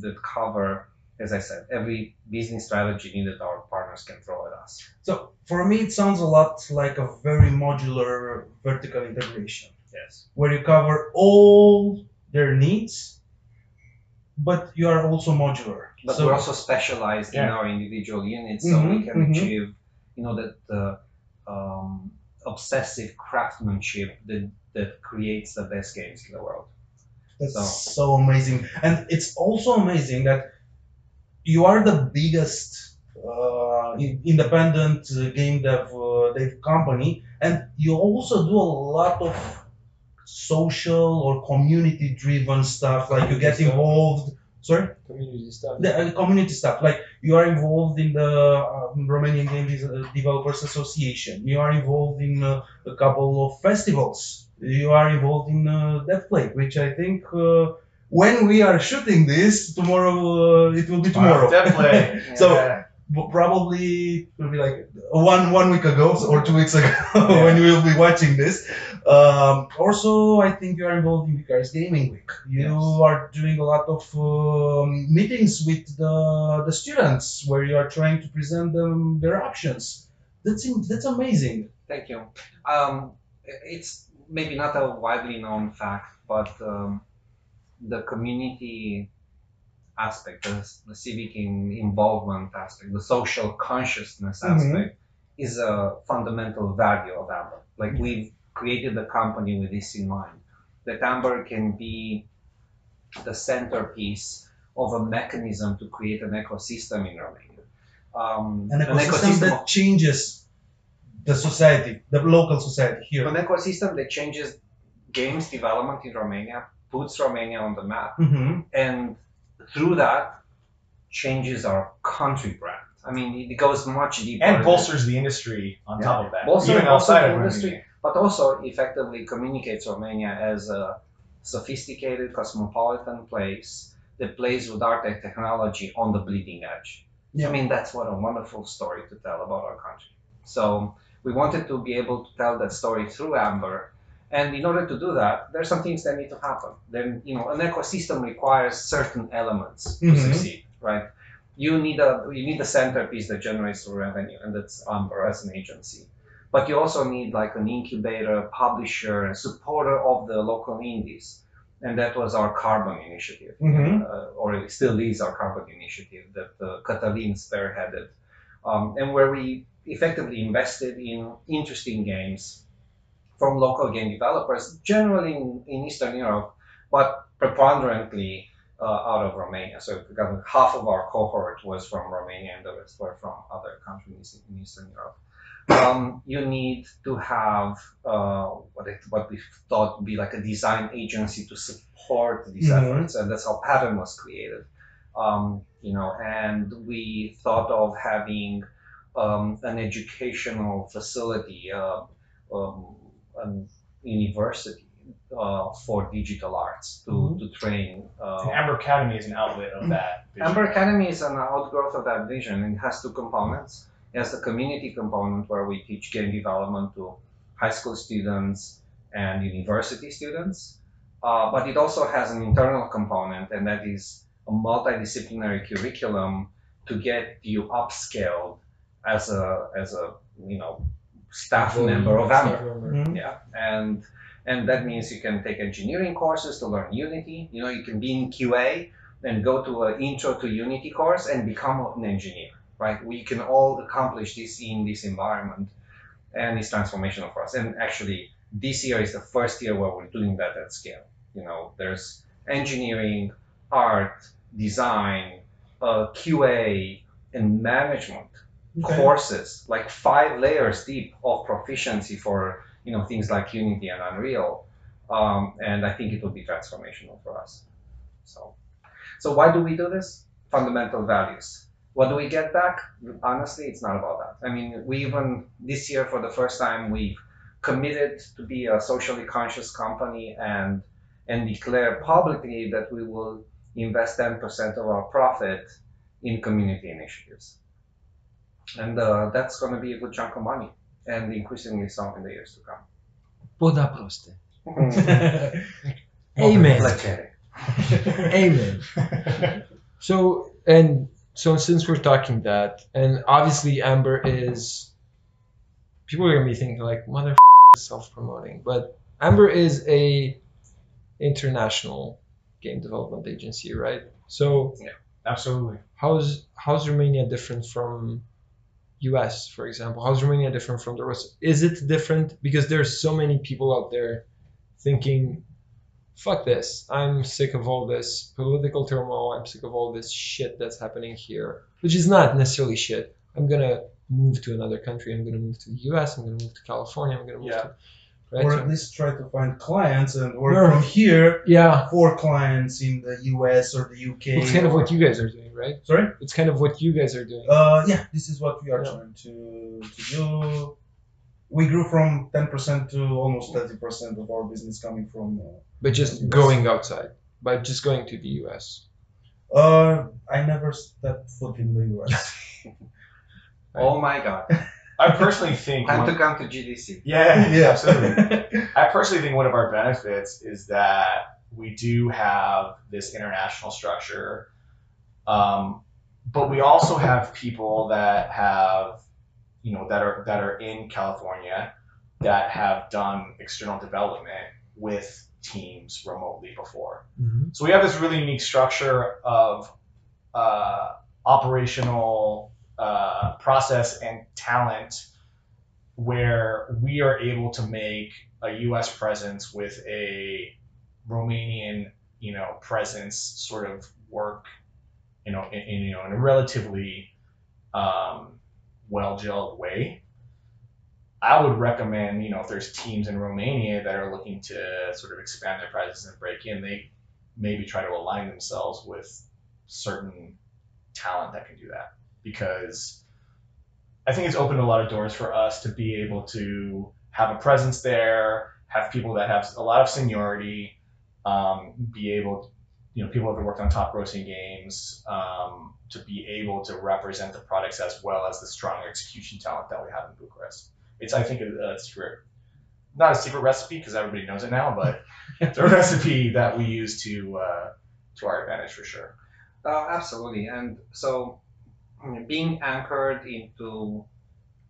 that cover, as I said, every business strategy that our partners can throw at us. So for me, it sounds a lot like a very modular vertical integration. Yes. where you cover all their needs, but you are also modular. But so, we're also specialized in our individual units, so we Mhm, can mhm. achieve, you know, that the um, obsessive craftsmanship that that creates the best games in the world. that's so- so amazing, and it's also amazing that you are the biggest uh, in- independent uh, game dev uh, dev company, and you also do a lot of social or community driven stuff. Like you get stuff. involved. Sorry. Community stuff. the uh, community stuff like you are involved in the um, romanian game Des- developers association you are involved in uh, a couple of festivals you are involved in uh, devplay which i think uh, when we are shooting this tomorrow uh, it will be tomorrow Devplay. So- Yeah. But probably it will be like one one week ago or two weeks ago when you will be watching this. Um, also, I think you are involved in Bucharest Gaming Week. You Yes. are doing a lot of um, meetings with the the students where you are trying to present them their options. That's that's amazing. Thank you. Um, it's maybe not a widely known fact, but um, the community aspect, the, the civic in, involvement aspect, the social consciousness Mhm. aspect is a fundamental value of Amber. Like we've created the company with this in mind, that Amber can be the centerpiece of a mechanism to create an ecosystem in Romania. Um, An ecosystem of- that changes the society, the local society here. an ecosystem that changes games development in Romania, puts Romania on the map, hmm and through that changes our country brand. I mean, it goes much deeper. and bolsters the industry on Yeah. top of that. Bolster- even outside the of industry. But also effectively communicates Romania as a sophisticated, cosmopolitan place that plays with art and technology on the bleeding edge. Yeah. I mean, that's what a wonderful story to tell about our country. So we wanted to be able to tell that story through Amber. And in order to do that, there's some things that need to happen. Then, you know, an ecosystem requires certain elements to Mhm. succeed, right? You need a you need a centerpiece that generates revenue, and that's Amber as an agency but you also need like an incubator, publisher, and supporter of the local indies. And that was our carbon initiative, Mhm. uh, or it still is our carbon initiative that uh, Catalin spearheaded, um, and where we effectively invested in interesting games from local game developers, generally in, in Eastern Europe, but preponderantly uh, out of Romania. So half of our cohort was from Romania, and the rest were from other countries in Eastern Europe um, you need to have uh, what, it, what we thought would be like a design agency to support these Mhm. efforts, and that's how Pattern was created. Um, you know, and we thought of having um, an educational facility, uh, um, a university uh, for digital arts to, Mhm. to train. Uh, And Amber Academy is an outlet of that. vision. Amber Academy is an outgrowth of that vision and it has two components. It has the community component where we teach game development to high school students and university students. Uh, but it also has an internal component, and that is a multidisciplinary curriculum to get you upscaled as a as a you know staff member of Amber. Mhm. Yeah, and and that means you can take engineering courses to learn Unity. You know, you can be in QA and go to an intro to Unity course and become an engineer, right? We can all accomplish this in this environment, and it's transformational for us. And actually, this year is the first year where we're doing that at scale. You know, there's engineering, art, design, uh, QA, and management Okay. courses, like five layers deep of proficiency for you know things like Unity and Unreal, um, and I think it will be transformational for us. So, so why do we do this? Fundamental values. What do we get back? Honestly, it's not about that. I mean, we even this year for the first time we've committed to be a socially conscious company and and declare publicly that we will invest 10% of our profit in community initiatives and uh, that's going to be a good chunk of money and increasingly so in the years to come. Poda proste. Amen. Amen. So and so since we're talking that, and obviously Amber is people are gonna be thinking like mother self promoting, but Amber is a international game development agency, right? So yeah, Absolutely. how's how's Romania different from US, for example? How's Romania different from the rest? Is it different? Because there's so many people out there thinking, fuck this. I'm sick of all this political turmoil. I'm sick of all this shit that's happening here, which is not necessarily shit. I'm gonna move to another country. I'm gonna move to the US. I'm gonna move to California. I'm gonna move Yeah. to right. or at least try to find clients and work No. from here yeah, for clients in the US or the UK. it's kind of what you guys are doing, right? Sorry? It's kind of what you guys are doing. Uh, yeah, this is what we are Yeah. trying to, to do. We grew from 10% to almost 30% of our business coming from. but just going outside, by just going to the US. Uh, uh, I never stepped foot in the US. Oh my God! I personally think. Time one- to come to GDC. yeah, yeah, absolutely. I personally think one of our benefits is that we do have this international structure, um, but we also have people that have, you know, that are that are in California that have done external development with teams remotely before. So we have this really unique structure of uh, operational uh, process and talent where we are able to make a U.S. presence with a Romanian, you know, presence sort of work, you know, in, in you know in a relatively um, well gelled way. I would recommend, you know, if there's teams in Romania that are looking to sort of expand their presence and break in, they maybe try to align themselves with certain talent that can do that because I think it's opened a lot of doors for us to be able to have a presence there, have people that have a lot of seniority, um, be able, you know, people have worked on top grossing games, um, to be able to represent the products as well as the strong execution talent that we have in Bucharest. It's, I think, a, a secret, not a secret recipe because everybody knows it now, but it's a recipe that we use to uh, to our advantage for sure. Uh, absolutely. And so being anchored into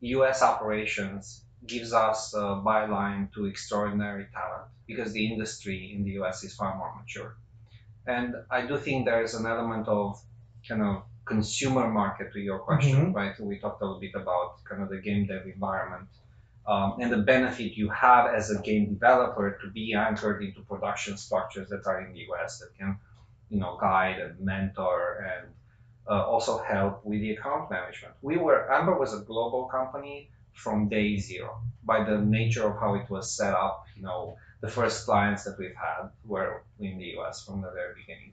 US operations gives us a byline to extraordinary talent because the industry in the US is far more mature. And I do think there is an element of kind of consumer market to your question, right? We talked a little bit about kind of the game dev environment. Um, and the benefit you have as a game developer to be anchored into production structures that are in the US that can you know, guide and mentor and uh, also help with the account management. We were, Amber was a global company from day zero by the nature of how it was set up. You know, the first clients that we've had were in the US from the very beginning.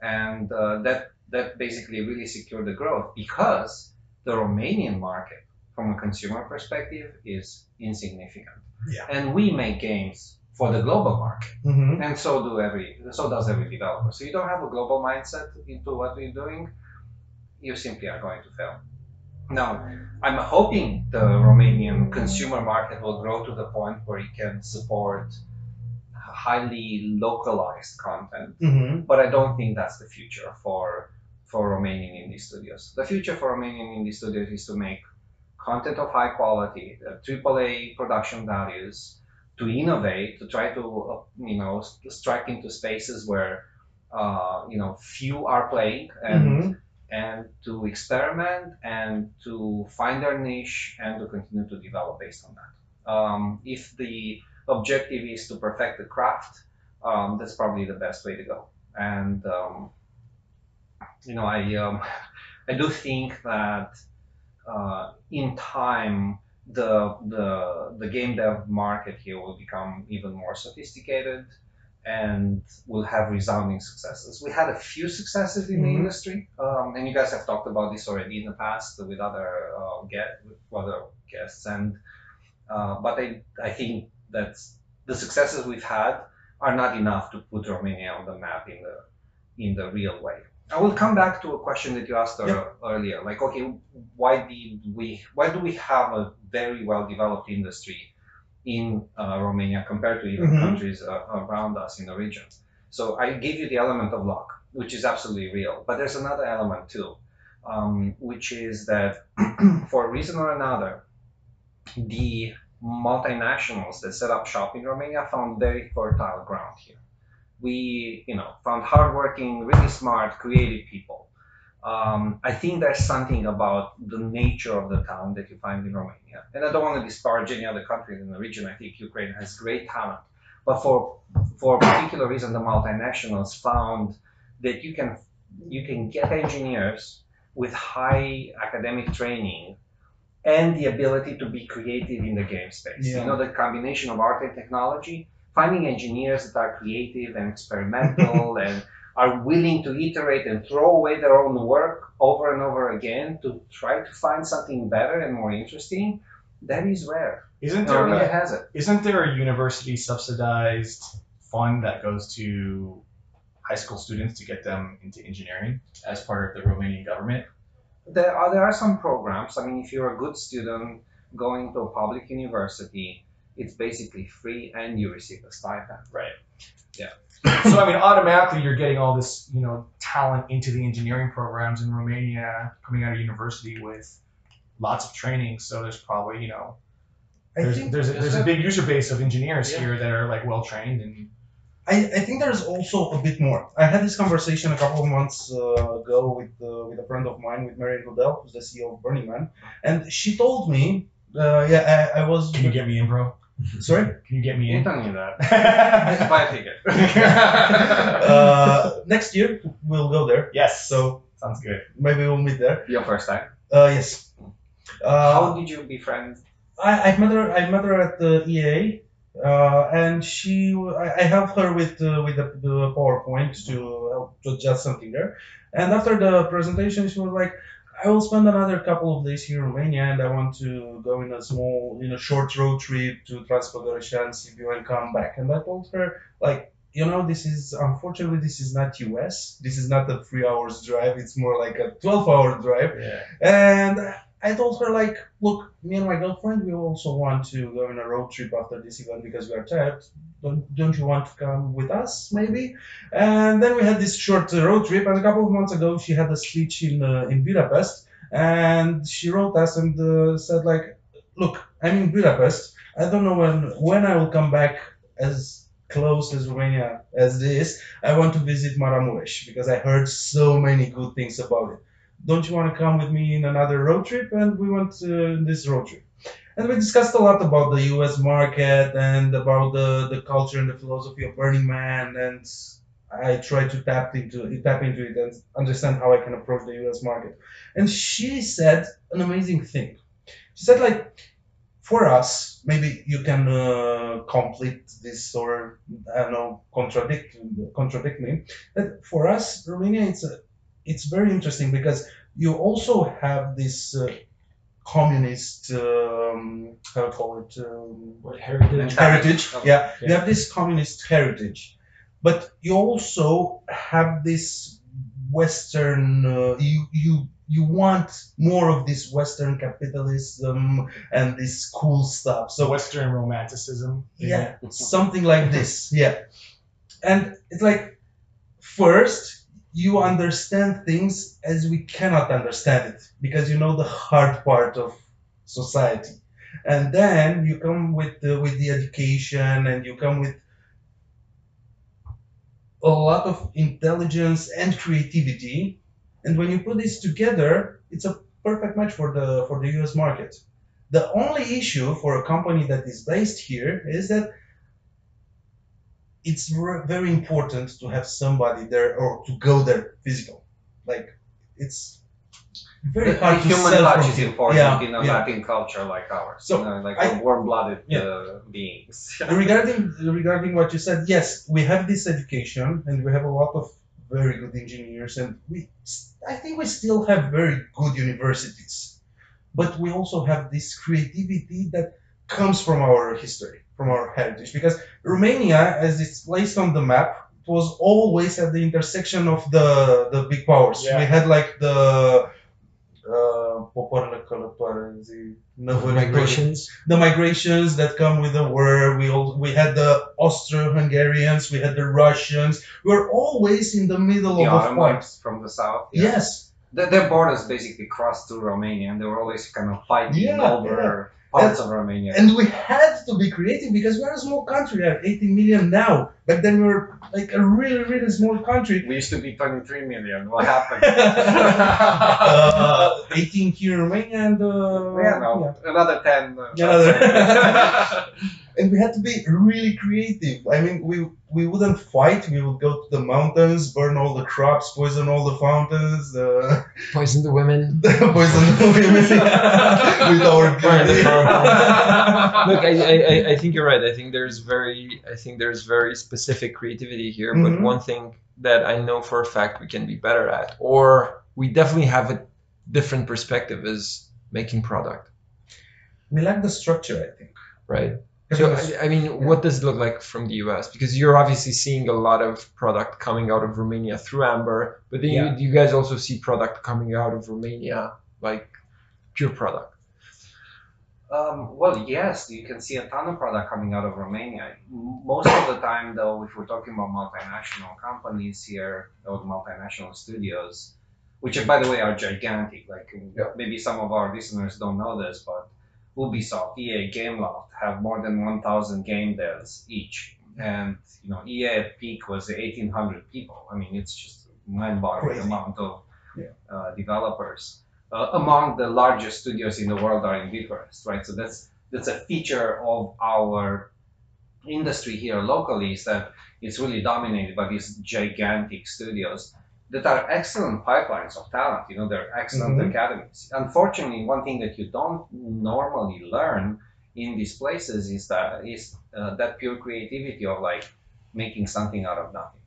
And uh, that, that basically really secured the growth because the Romanian market from a consumer perspective is insignificant. Yeah. And we make games for the global market, Mm-hmm. and so do every so does every developer. So you don't have a global mindset into what we're doing, you simply are going to fail. Now, I'm hoping the Romanian consumer market will grow to the point where it can support highly localized content Mm-hmm. but I don't think that's the future for for Romanian indie studios. The future for Romanian indie studios is to make content of high quality, uh, AAA production values, to innovate, to try to uh, you know strike into spaces where uh, you know few are playing and Mm-hmm. and to experiment and to find their niche and to continue to develop based on that. Um, if the objective is to perfect the craft, um, that's probably the best way to go. And um, you know, I um, I do think that uh, in time the the the game dev market here will become even more sophisticated and will have resounding successes. We had a few successes in the Mhm. industry, um, and you guys have talked about this already in the past with other uh, get with other guests. And uh, but I I think that the successes we've had are not enough to put Romania on the map in the in the real way. I will come back to a question that you asked ear- earlier. Like, okay, why did we? Why do we have a very well developed industry in uh, Romania compared to even Mhm. countries uh, around us in the region? So I gave you the element of luck, which is absolutely real. But there's another element too, um, which is that for a reason or another, the multinationals that set up shop in Romania found very fertile ground here. We, you know, found hardworking, really smart, creative people. Um, I think there's something about the nature of the talent that you find in Romania, and I don't want to disparage any other countries in the region. I think Ukraine has great talent, but for for a particular reason, the multinationals found that you can you can get engineers with high academic training and the ability to be creative in the game space. Yeah. You know, the combination of art and technology, finding engineers that are creative and experimental and are willing to iterate and throw away their own work over and over again to try to find something better and more interesting, that is rare. Isn't there a, has it. isn't there a university subsidized fund that goes to high school students to get them into engineering as part of the Romanian government? There are, there are some programs. I mean, if you're a good student going to a public university, it's basically free and you receive a stipend. Right. Yeah. so I mean, automatically you're getting all this, you know, talent into the engineering programs in Romania coming out of university with lots of training. So there's probably, you know, I there's think there's a, there's a big user base of engineers Yeah. here that are like well trained and I, I think there's also a bit more. I had this conversation a couple of months uh, ago with uh, with a friend of mine, with Marian Goodell, who's the CEO of Burning Man, and she told me, uh, yeah, I, I was. can you get me in, bro? Sorry. Can you get me You in? don't need that. Buy a ticket. Uh, next year we'll go there, yes. so sounds good. maybe we'll meet there. Your first time. Uh, yes. Uh, How did you befriend? I, I met her. I met her at the EA, uh, and she. I, I helped her with uh, with the, the PowerPoint to help to adjust something there. And after the presentation, she was like, "I will spend another couple of days here in Romania, and I want to go in a small, in a short road trip to Transfăgărășan, Sibiu, and come back." And I told her, like, you know, this is unfortunately this is not US. This is not a three hours drive. It's more like a twelve hour drive. Yeah. And I told her, like, look, me and my girlfriend, we also want to go on a road trip after this event because we are tired. Don't, don't you want to come with us, maybe? And then we had this short uh, road trip. And a couple of months ago, she had a speech in uh, in Budapest, and she wrote us and uh, said, like, look, I'm in Budapest. I don't know when when I will come back as close as Romania as this. I want to visit Maramuresh because I heard so many good things about it don't you want to come with me in another road trip? And we went uh, this road trip. And we discussed a lot about the US market and about the, the culture and the philosophy of Burning Man. And I tried to tap into tap into it and understand how I can approach the US market. And she said an amazing thing. She said, like, for us, maybe you can uh, complete this or I don't know, contradict contradict me. That for us, Romania, it's a it's very interesting because you also have this uh, communist, um, how call it, um, What heritage? heritage. Okay. Yeah, you have this communist heritage, but you also have this Western. Uh, you you you want more of this Western capitalism and this cool stuff. So So Western romanticism. yeah, something like this. Yeah, and it's like first you understand things as we cannot understand it because you know the hard part of society. And then you come with the, with the education and you come with a lot of intelligence and creativity. And when you put this together it's a perfect match for the for the US market. The only issue for a company that is based here is that it's ver- very important to have somebody there or to go there physical like it's very The, hard the human touch is important yeah, in a yeah. Latin culture like ours. So, you know, like I- warm-blooded Yeah. uh, beings. regarding regarding what you said, yes, we have this education and we have a lot of very good engineers, and we I think we still have very good universities, but we also have this creativity that comes from our history, from our heritage, because Romania, as it's placed on the map, it was always at the intersection of the the big powers. Yeah. We had like the uh, popoarele călătoare, zi, Migrations. the migrations that come with the war. We all, we had the Austro-Hungarians, we had the Russians. We were always in the middle the of a fight. From the south. yeah. Yes, The, their borders basically crossed through Romania, and they were always kind of fighting Yeah, over parts of Romania. and we had to be creative because we're a small country. We have 18 million now. Back then we were like a really, really small country. we used to be 23 million. What happened? uh, 18 here in Romania and uh, yeah, no, another 10. Uh, Another- and we had to be really creative. I mean, we we wouldn't fight. We would go to the mountains, burn all the crops, poison all the fountains, uh, Poison the women. poison the women with our Burn the beauty. Look, I, I, I- I think you're right. I think there's very I think there's very specific creativity here. Mhm. But one thing that I know for a fact we can be better at, or we definitely have a different perspective, is making product. we lack the structure, I think. Right. So I, I mean, what does it look like from the US? Because you're obviously seeing a lot of product coming out of Romania through Amber, but then Yeah. you, you guys also see product coming out of Romania, like pure product. Um, well, yes, you can see a ton of product coming out of Romania. Most of the time, though, if we're talking about multinational companies here, or multinational studios, which, by the way, are gigantic. Like Yeah. maybe some of our listeners don't know this, but Ubisoft, EA, Gameloft have more than 1,000 game devs each, and you know, EA at peak was 1,800 people. I mean, it's just mind-boggling amount of Yeah. uh, developers uh, among the largest studios in the world are in Bucharest, right? So that's that's a feature of our industry here locally is that it's really dominated by these gigantic studios that are excellent pipelines of talent. You know, they're excellent Mhm. academies. Unfortunately, one thing that you don't normally learn in these places is that is uh, that pure creativity of like making something out of nothing.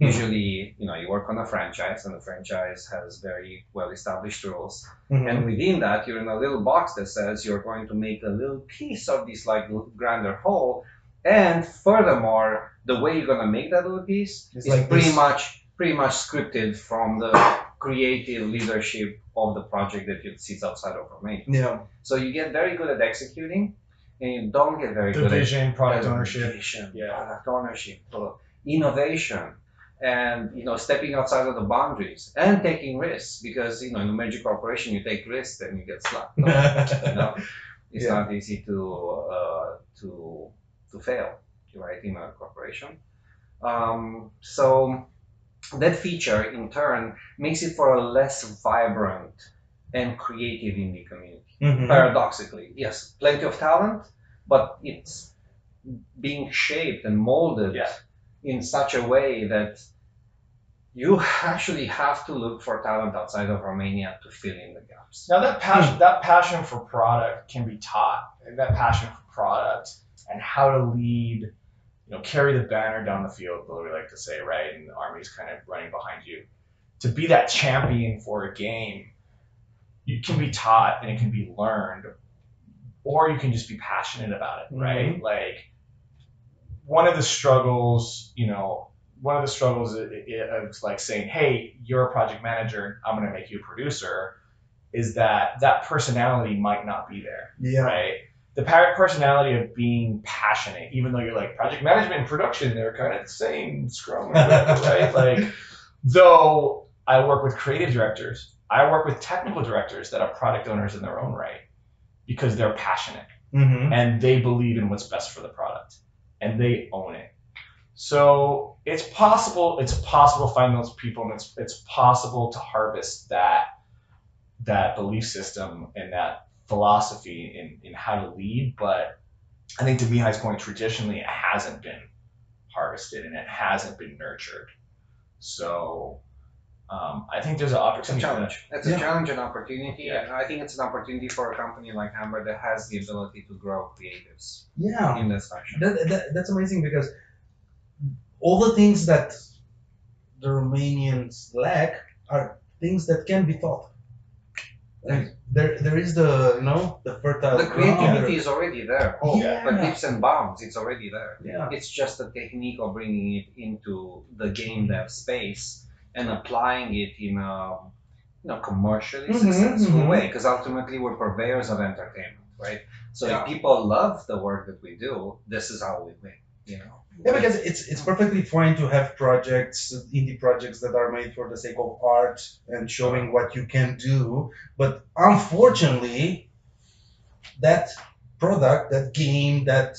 Mhm. Usually, you know, you work on a franchise, and the franchise has very well-established rules. Mhm. And within that, you're in a little box that says you're going to make a little piece of this like grander whole. And furthermore, the way you're gonna make that little piece It's is like pretty this. much pretty much scripted from the creative leadership of the project that it sits outside of Romania. Yeah. So you get very good at executing, and you don't get very The good vision, at product ownership. vision, Yeah. product ownership, innovation, and you know stepping outside of the boundaries and taking risks because you know in a major corporation you take risks and you get slapped. you know, it's Yeah. not easy to uh, to to fail, right, in a corporation. Um, so that feature in turn makes it for a less vibrant and creative indie community. Mhm. Paradoxically, yes, plenty of talent, but it's being shaped and molded Yeah. in such a way that you actually have to look for talent outside of Romania to fill in the gaps. Now that passion, that passion for product can be taught. That passion for product and how to lead, you know, carry the banner down the field, what we like to say, right? And the army's kind of running behind you. To be that champion for a game, you can be taught and it can be learned, or you can just be passionate about it, right? Mm-hmm. Like one of the struggles, you know, one of the struggles of like saying, "Hey, you're a project manager. I'm going to make you a producer," is that that personality might not be there Yeah. right? The personality of being passionate, even though you're like project management and production, they're kind of the same, Scrum, right? Like, though I work with creative directors, I work with technical directors that are product owners in their own right because they're passionate Mm-hmm. and they believe in what's best for the product and they own it. So it's possible. It's possible to find those people, and it's it's possible to harvest that that belief system and that philosophy in, in how to lead. But I think to Mihai's point, traditionally it hasn't been harvested and it hasn't been nurtured. So um, I think there's an It's a opportunity. for that. It's Yeah. a challenge and opportunity, Yeah. and I think it's an opportunity for a company like Amber that has the ability to grow creatives Yeah. in this fashion. That, that, that's amazing because all the things that the Romanians lack are things that can be taught. Like there, there is the you know the fertile The creativity is already there. Oh, Yeah. But leaps and bounds, it's already there. Yeah. It's just the technique of bringing it into the game dev space and applying it in a you know commercially Mhm, successful mhm. way. Because ultimately, we're purveyors of entertainment, right? So Yeah. if people love the work that we do, this is how we win. You know. Yeah, because it's it's perfectly fine to have projects, indie projects that are made for the sake of art and showing what you can do. But unfortunately, that product, that game, that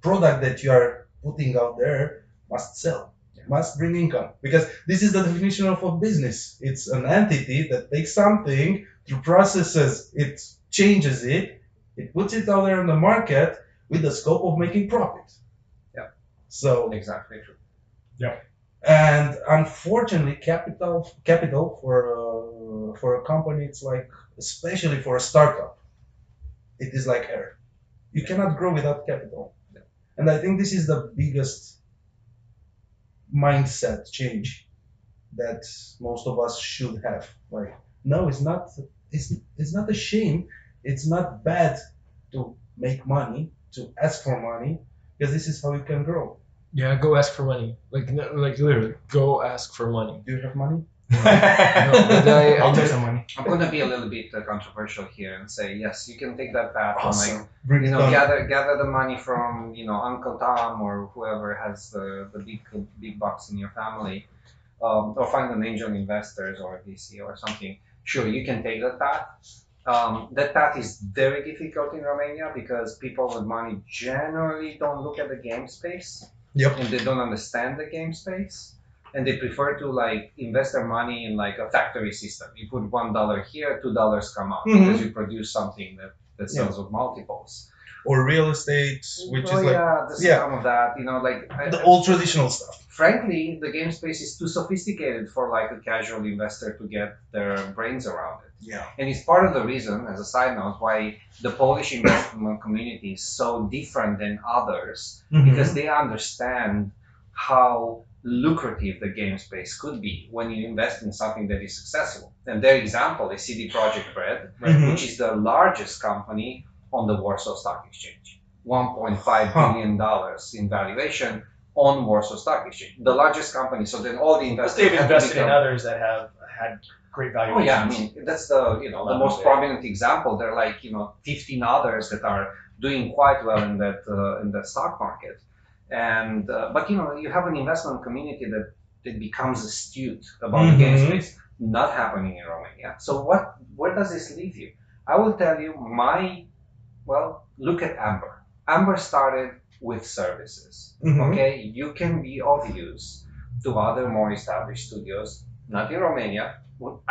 product that you are putting out there must sell, must bring income. Because this is the definition of a business. It's an entity that takes something through processes, it changes it, it puts it out there on the market with the scope of making profit. Yeah. So Exactly true. and unfortunately, capital capital for uh, for a company, it's like especially for a startup, it is like air. You cannot grow without capital, and I think this is the biggest mindset change that most of us should have. Like, no, it's not. It's it's not a shame. It's not bad to make money, to ask for money, because this is how you can grow. Yeah, go ask for money. Like, no- like literally, go ask for money. Do you have money? but I- I'll I- take some money. I'm gonna be a little bit uh, controversial here and say yes, you can take that path and like Bring you know on. gather gather the money from you know Uncle Tom or whoever has the, the big big bucks in your family, um, or find an angel investors or a VC or something. Sure, you can take that path. Um, that path is very difficult in Romania because people with money generally don't look at the game space. Yep. And they don't understand the game space. And they prefer to like invest their money in like a factory system. You put one dollar here, two dollars come out Mhm. because you produce something that, that sells with multiples. Or real estate, which oh, is like yeah, the yeah. some of that, you know, like I- the old traditional stuff. frankly, the game space is too sophisticated for like a casual investor to get their brains around it. Yeah. And it's part of the reason, as a side note, why the Polish investment community is so different than others because they understand how lucrative the game space could be when you invest in something that is successful. And their example is CD Projekt Red, Mhm. which is the largest company on the Warsaw Stock Exchange. $1.5 Huh. billion dollars in valuation on Warsaw Stock Exchange. The largest company. So then all the investors they've invested in others that have had great valuations. Oh yeah, I mean that's the you know the most prominent example. There are like you know 15 others that are doing quite well in that uh, in the stock market, and uh, but you know you have an investment community that that becomes astute about the game space. Not happening in Romania. So what where does this leave you? I will tell you my well look at Amber. Amber started with services. Mhm. Okay, you can be of use to other more established studios, not in Romania.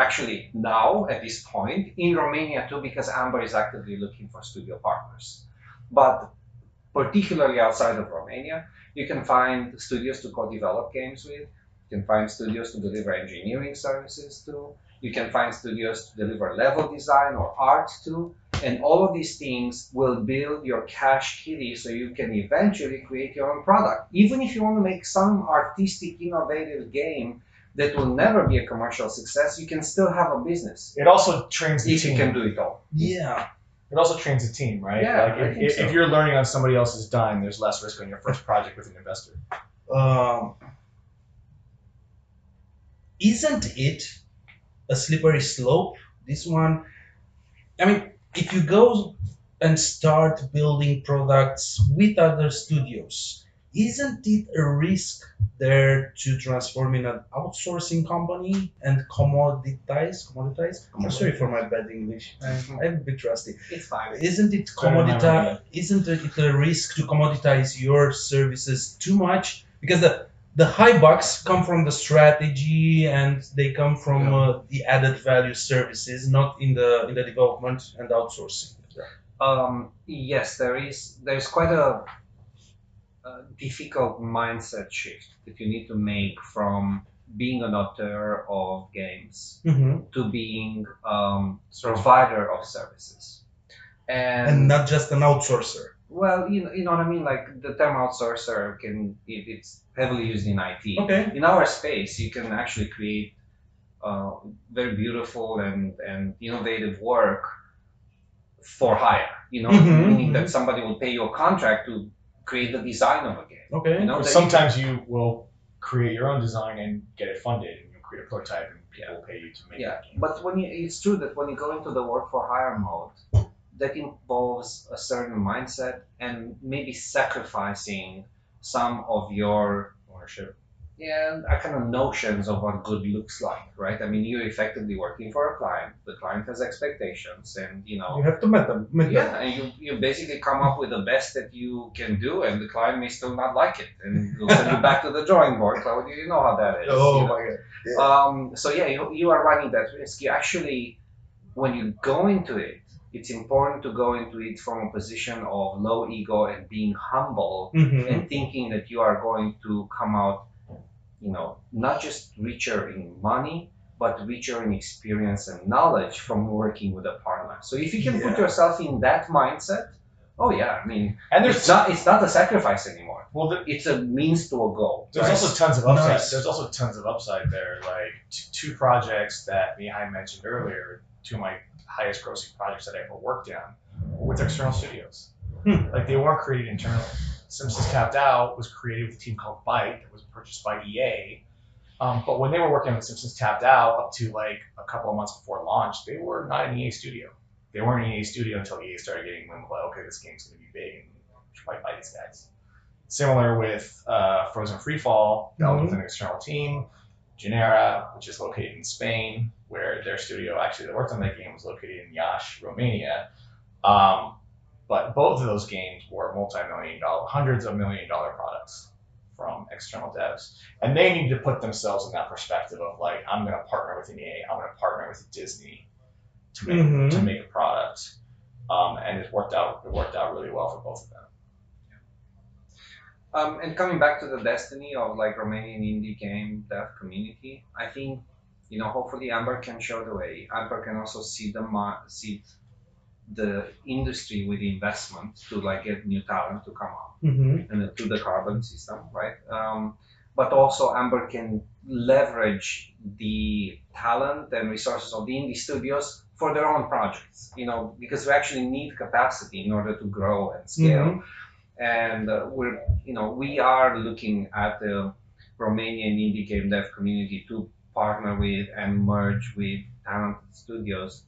Actually, now at this point in Romania too, because Amber is actively looking for studio partners. But particularly outside of Romania, you can find studios to co-develop games with. You can find studios to deliver engineering services to. You can find studios to deliver level design or art to. And all of these things will build your cash kitty so you can eventually create your own product. Even if you want to make some artistic, innovative game that will never be a commercial success, you can still have a business It also trains the if you team. can do it all. Yeah. It also trains the team, right? Yeah, like I if, think if, so. if you're learning on somebody else's dime, there's less risk on your first project with an investor. Um, isn't it a slippery slope? This one, I mean, if you go and start building products with other studios, isn't it a risk there to transform in an outsourcing company and commoditize? Commoditize? I'm sorry for my bad English. I'm, I'm a bit rusty. It's fine. Isn't it Better than my commoditize? Isn't it a risk to commoditize your services too much? Because the the high bucks come from the strategy and they come from uh, the added value services, not in the in the development and outsourcing. Um, yes, there is. There's quite a, a difficult mindset shift that you need to make from being an author of games Mm-hmm. to being um, provider of services. And, And not just an outsourcer. Well, you know, you know what I mean. Like the term outsourcer can it, it's heavily used in IT. Okay. In our space, you can actually create uh, very beautiful and, and innovative work for hire. You know, Mhm, meaning mhm. that somebody will pay you a contract to create the design of a game. Okay. You know, that you sometimes you will create your own design and get it funded, and you'll create a prototype, and people will pay you to make Yeah, that game. but when you, it's true that when you go into the work for hire mode, that involves a certain mindset and maybe sacrificing some of your Ownership. yeah, a kind of notions of what good looks like, right? I mean, you're effectively working for a client. The client has expectations, and you know, You have to meet them. Meet yeah, them. and you, you basically come up with the best that you can do, and the client may still not like it, and you'll send you back to the drawing board. Claudia, you know how that is. Oh you know? my god. Um, so yeah, you, you are running that risk. You actually, when you go into it, it's important to go into it from a position of low ego and being humble Mm-hmm. and thinking that you are going to come out, you know, not just richer in money, but richer in experience and knowledge from working with a partner. So if you can put yourself in that mindset, oh yeah, I mean, And it's there's not it's not a sacrifice anymore. well, there, It's a means to a goal. there's right? also tons of upside. Nice. There's also tons of upside there. Like t- two projects that Mihai mentioned earlier, two of my highest grossing projects that I ever worked on, with external studios. Hmm. Like they weren't created internally. Simpsons Tapped Out was created with a team called Byte that was purchased by EA. Um, but when they were working on Simpsons Tapped Out up to like a couple of months before launch, they were not an EA studio. They weren't an EA studio until EA started getting wind like, okay, this game's going to be big and we should probably buy these guys. Similar with uh, Frozen Freefall, that was Mhm. with an external team. Genera, which is located in Spain, where their studio actually that worked on that game was located in Iași, Romania. Um, but both of those games were multi-million dollar, hundreds of million dollar products from external devs, and they need to put themselves in that perspective of like, I'm going to partner with an EA, I'm going to partner with Disney to make Mhm. to make a product, um, and it worked out. It worked out really well for both of them. Um, and coming back to the destiny of like Romanian indie game dev community, I think you know hopefully Amber can show the way. Amber can also see the see the industry with investment to like get new talent to come up Mm-hmm. and to the carbon system, right? Um, but also Amber can leverage the talent and resources of the indie studios for their own projects, you know, because we actually need capacity in order to grow and scale. And uh, we're, you know, we are looking at the Romanian indie game dev community to partner with and merge with talented studios.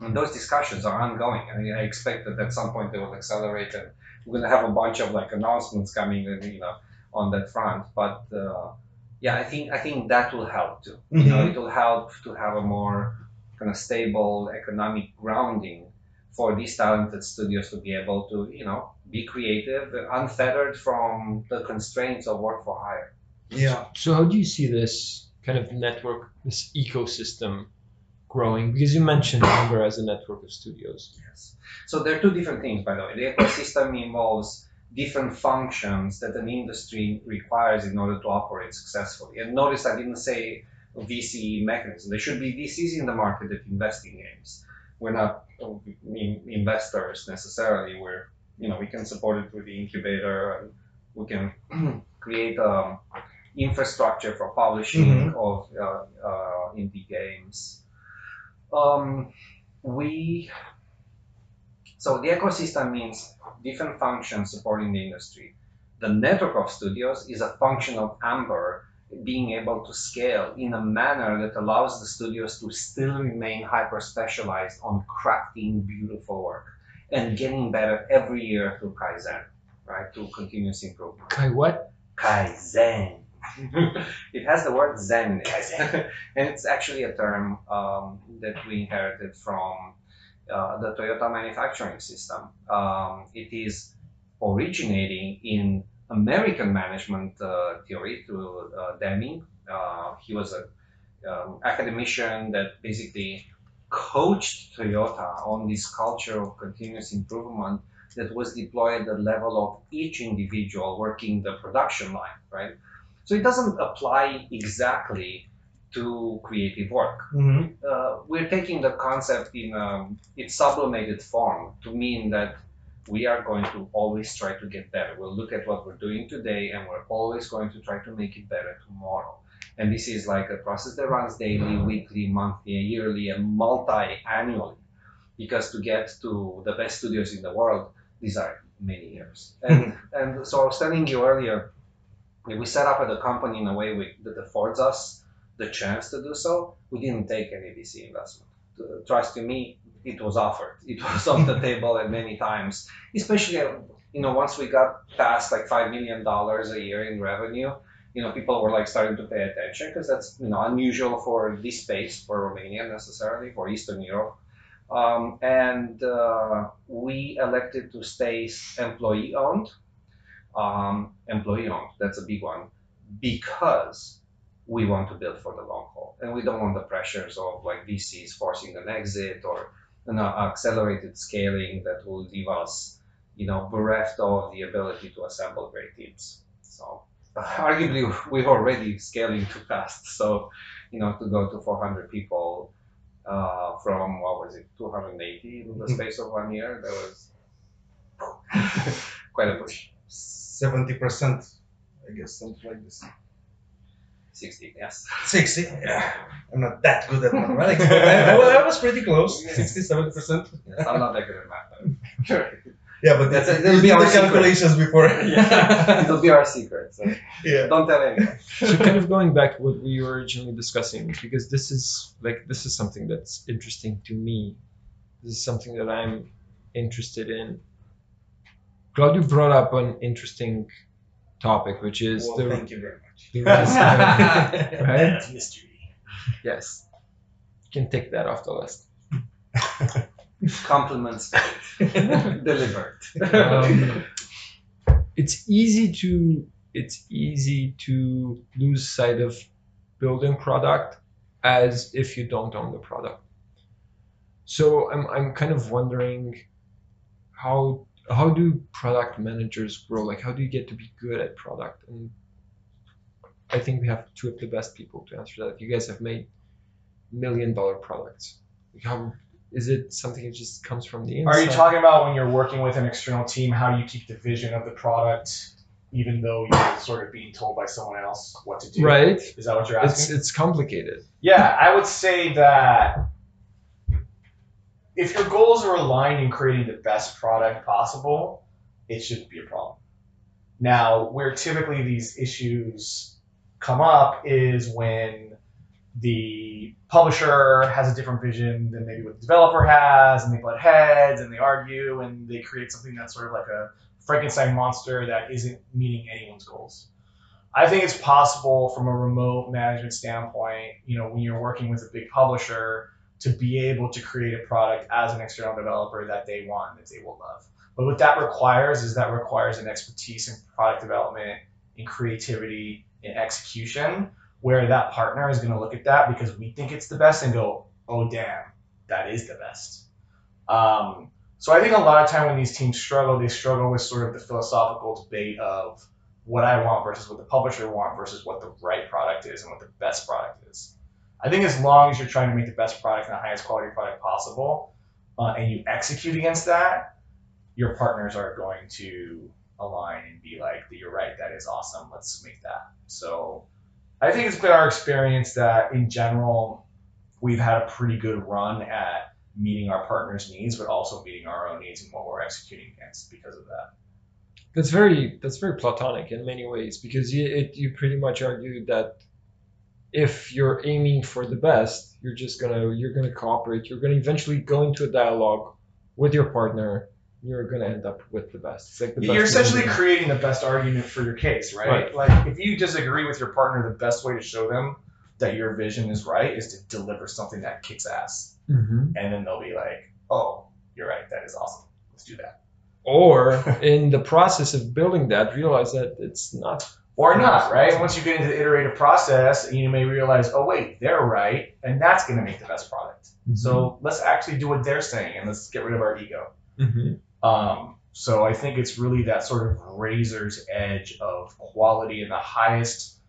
And those discussions are ongoing. I, mean, I expect that at some point they will accelerate and we're going to have a bunch of like announcements coming, uh, you know, on that front. But uh, yeah, I think I think that will help too. You know, it will help to have a more kind of stable economic grounding for these talented studios to be able to, you know, be creative, unfettered from the constraints of work for hire. Yeah. So how do you see this kind of network, this ecosystem growing? Because you mentioned Amber as a network of studios. Yes. So there are two different things, by the way. The ecosystem involves different functions that an industry requires in order to operate successfully. And notice I didn't say VC mechanism. There should be VCs in the market that invest in games. We're not investors necessarily. We're, you know, we can support it through the incubator and we can create um, infrastructure for publishing of uh, uh, indie games. Um, we so the ecosystem means different functions supporting the industry. The network of studios is a function of Amber being able to scale in a manner that allows the studios to still remain hyper specialized on crafting beautiful work and getting better every year through Kaizen, right? Through continuous improvement. Kai what? Kaizen. It has the word Zen in it. And it's actually a term um, that we inherited from uh, the Toyota manufacturing system. Um, it is originating in American management uh, theory through uh, Deming. Uh, he was an um, academician that basically coached Toyota on this culture of continuous improvement that was deployed at the level of each individual working the production line, right? So it doesn't apply exactly to creative work. Mhm. Uh, we're taking the concept in um, its sublimated form to mean that we are going to always try to get better. We'll look at what we're doing today and we're always going to try to make it better tomorrow. And this is like a process that runs daily, weekly, monthly, yearly, and multi-annually. Because to get to the best studios in the world, these are many years. And and so I was telling you earlier, we set up at the company in a way we, that affords us the chance to do so. We didn't take any VC investment. Uh, Trust me, it was offered. It was on the table at many times, especially uh, you know once we got past like five million dollars a year in revenue. You know, people were like starting to pay attention because that's you know unusual for this space for Romania necessarily for Eastern Europe. Um, and uh, we elected to stay employee owned. Um, employee owned, that's a big one, because we want to build for the long haul and we don't want the pressures of like VCs forcing an exit or an uh, accelerated scaling that will leave us, you know, bereft of the ability to assemble great teams. So arguably we're already scaling too fast. So, you know, to go to 400 people uh, from what was it, 280 in the space of one year, that was quite a push. Seventy percent, I guess, something like this. 60, yes. 60. Yeah. I'm not that good at mathematics, but I, I, was- I was pretty close. 60, 70 percent. I'm not that good at math. Yeah, but That's that's it. that'll be our the secret. calculations before. yeah, it'll be our secret. So yeah. don't tell anyone. so kind of going back to what we were originally discussing because this is like this is something that's interesting to me this is something that i'm interested in claudio brought up an interesting topic which is Well, the, thank you very much. the right mystery. yes you can take that off the list Compliments delivered. um, it's easy to it's easy to lose sight of building product as if you don't own the product. So I'm I'm kind of wondering how how do product managers grow? Like how do you get to be good at product? And I think we have two of the best people to answer that. You guys have made million dollar products. Like how is it something that just comes from the inside? Are you talking about when you're working with an external team, how do you keep the vision of the product, even though you're sort of being told by someone else what to do? Right. Is that what you're It's asking? it's complicated. Yeah, I would say that if your goals are aligned in creating the best product possible, it shouldn't be a problem. Now, where typically these issues come up is when the publisher has a different vision than maybe what the developer has, and they butt heads and they argue and they create something that's sort of like a Frankenstein monster that isn't meeting anyone's goals. I think it's possible from a remote management standpoint, you know, when you're working with a big publisher, to be able to create a product as an external developer that they want, that they will love. But what that requires is that requires an expertise in product development, in creativity, in execution, where that partner is going to look at that because we think it's the best and go, oh, damn, that is the best. Um, so I think a lot of time when these teams struggle, they struggle with sort of the philosophical debate of what I want versus what the publisher want versus what the right product is and what the best product is. I think as long as you're trying to make the best product and the highest quality product possible, uh, and you execute against that, your partners are going to align and be like, "You're right. That is awesome. Let's make that." So, I think it's been our experience that in general, we've had a pretty good run at meeting our partners' needs, but also meeting our own needs and what we're executing against because of that. That's very that's very platonic in many ways because you it, you pretty much argued that if you're aiming for the best, you're just gonna you're gonna cooperate. You're gonna eventually go into a dialogue with your partner. You're gonna end up with the best. It's like the You're essentially version. creating the best argument for your case, right? Right. Like if you disagree with your partner, the best way to show them that your vision is right is to deliver something that kicks ass, Mhm. and then they'll be like, "Oh, you're right. That is awesome. Let's do that." Or in the process of building that, realize that it's not. Or not, right? Once you get into the iterative process, you may realize, "Oh, wait, they're right," and that's going to make the best product. So let's actually do what they're saying, and let's get rid of our ego. Mhm. Um, so I think it's really that sort of razor's edge of quality and the highest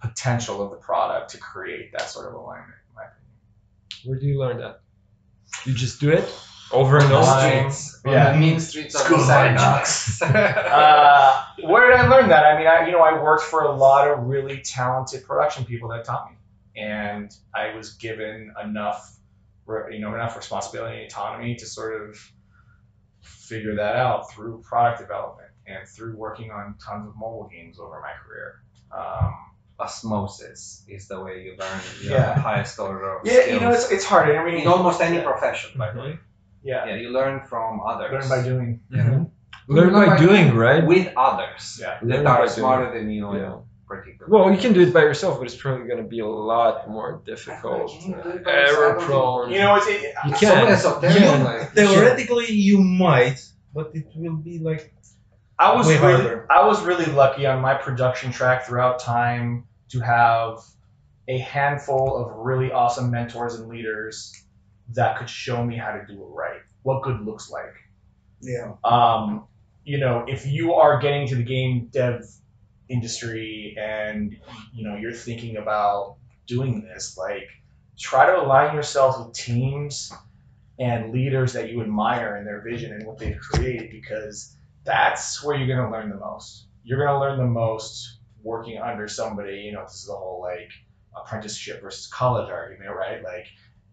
potential of the product to create that sort of alignment, in my opinion. where do you learn that? You just do it over and On the over. Streets, Yeah. on the mean streets of School Los of hard Uh, where did I learn that? I mean, I, you know, I worked for a lot of really talented production people that taught me, and I was given enough, you know, enough responsibility and autonomy to sort of figure that out through product development and through working on tons of mobile games over my career. Um, Osmosis is the way you learn the Yeah. highest order of yeah, you know, it's it's hard. I mean, in almost any profession, by the way. Yeah, Yeah, you learn from others. learn by doing. Yeah. Learn by doing, right? With others Yeah. That by are doing. smarter than you in Yeah. particular. Well, you can do it by yourself, but it's probably going to be a lot more difficult, Can you do it uh, error prone. You know, it's it, You can. esoteric. Yeah. like- Theoretically, you might, but it will be like I was Way really, harder. I was really lucky on my production track throughout time to have a handful of really awesome mentors and leaders that could show me how to do it right, what good looks like. yeah. Um, you know, if you are getting to the game dev industry and you know you're thinking about doing this, like try to align yourself with teams and leaders that you admire and their vision and what they've created because that's where you're gonna learn the most. You're gonna learn the most working under somebody. You know, this is the whole like apprenticeship versus college argument, right? Like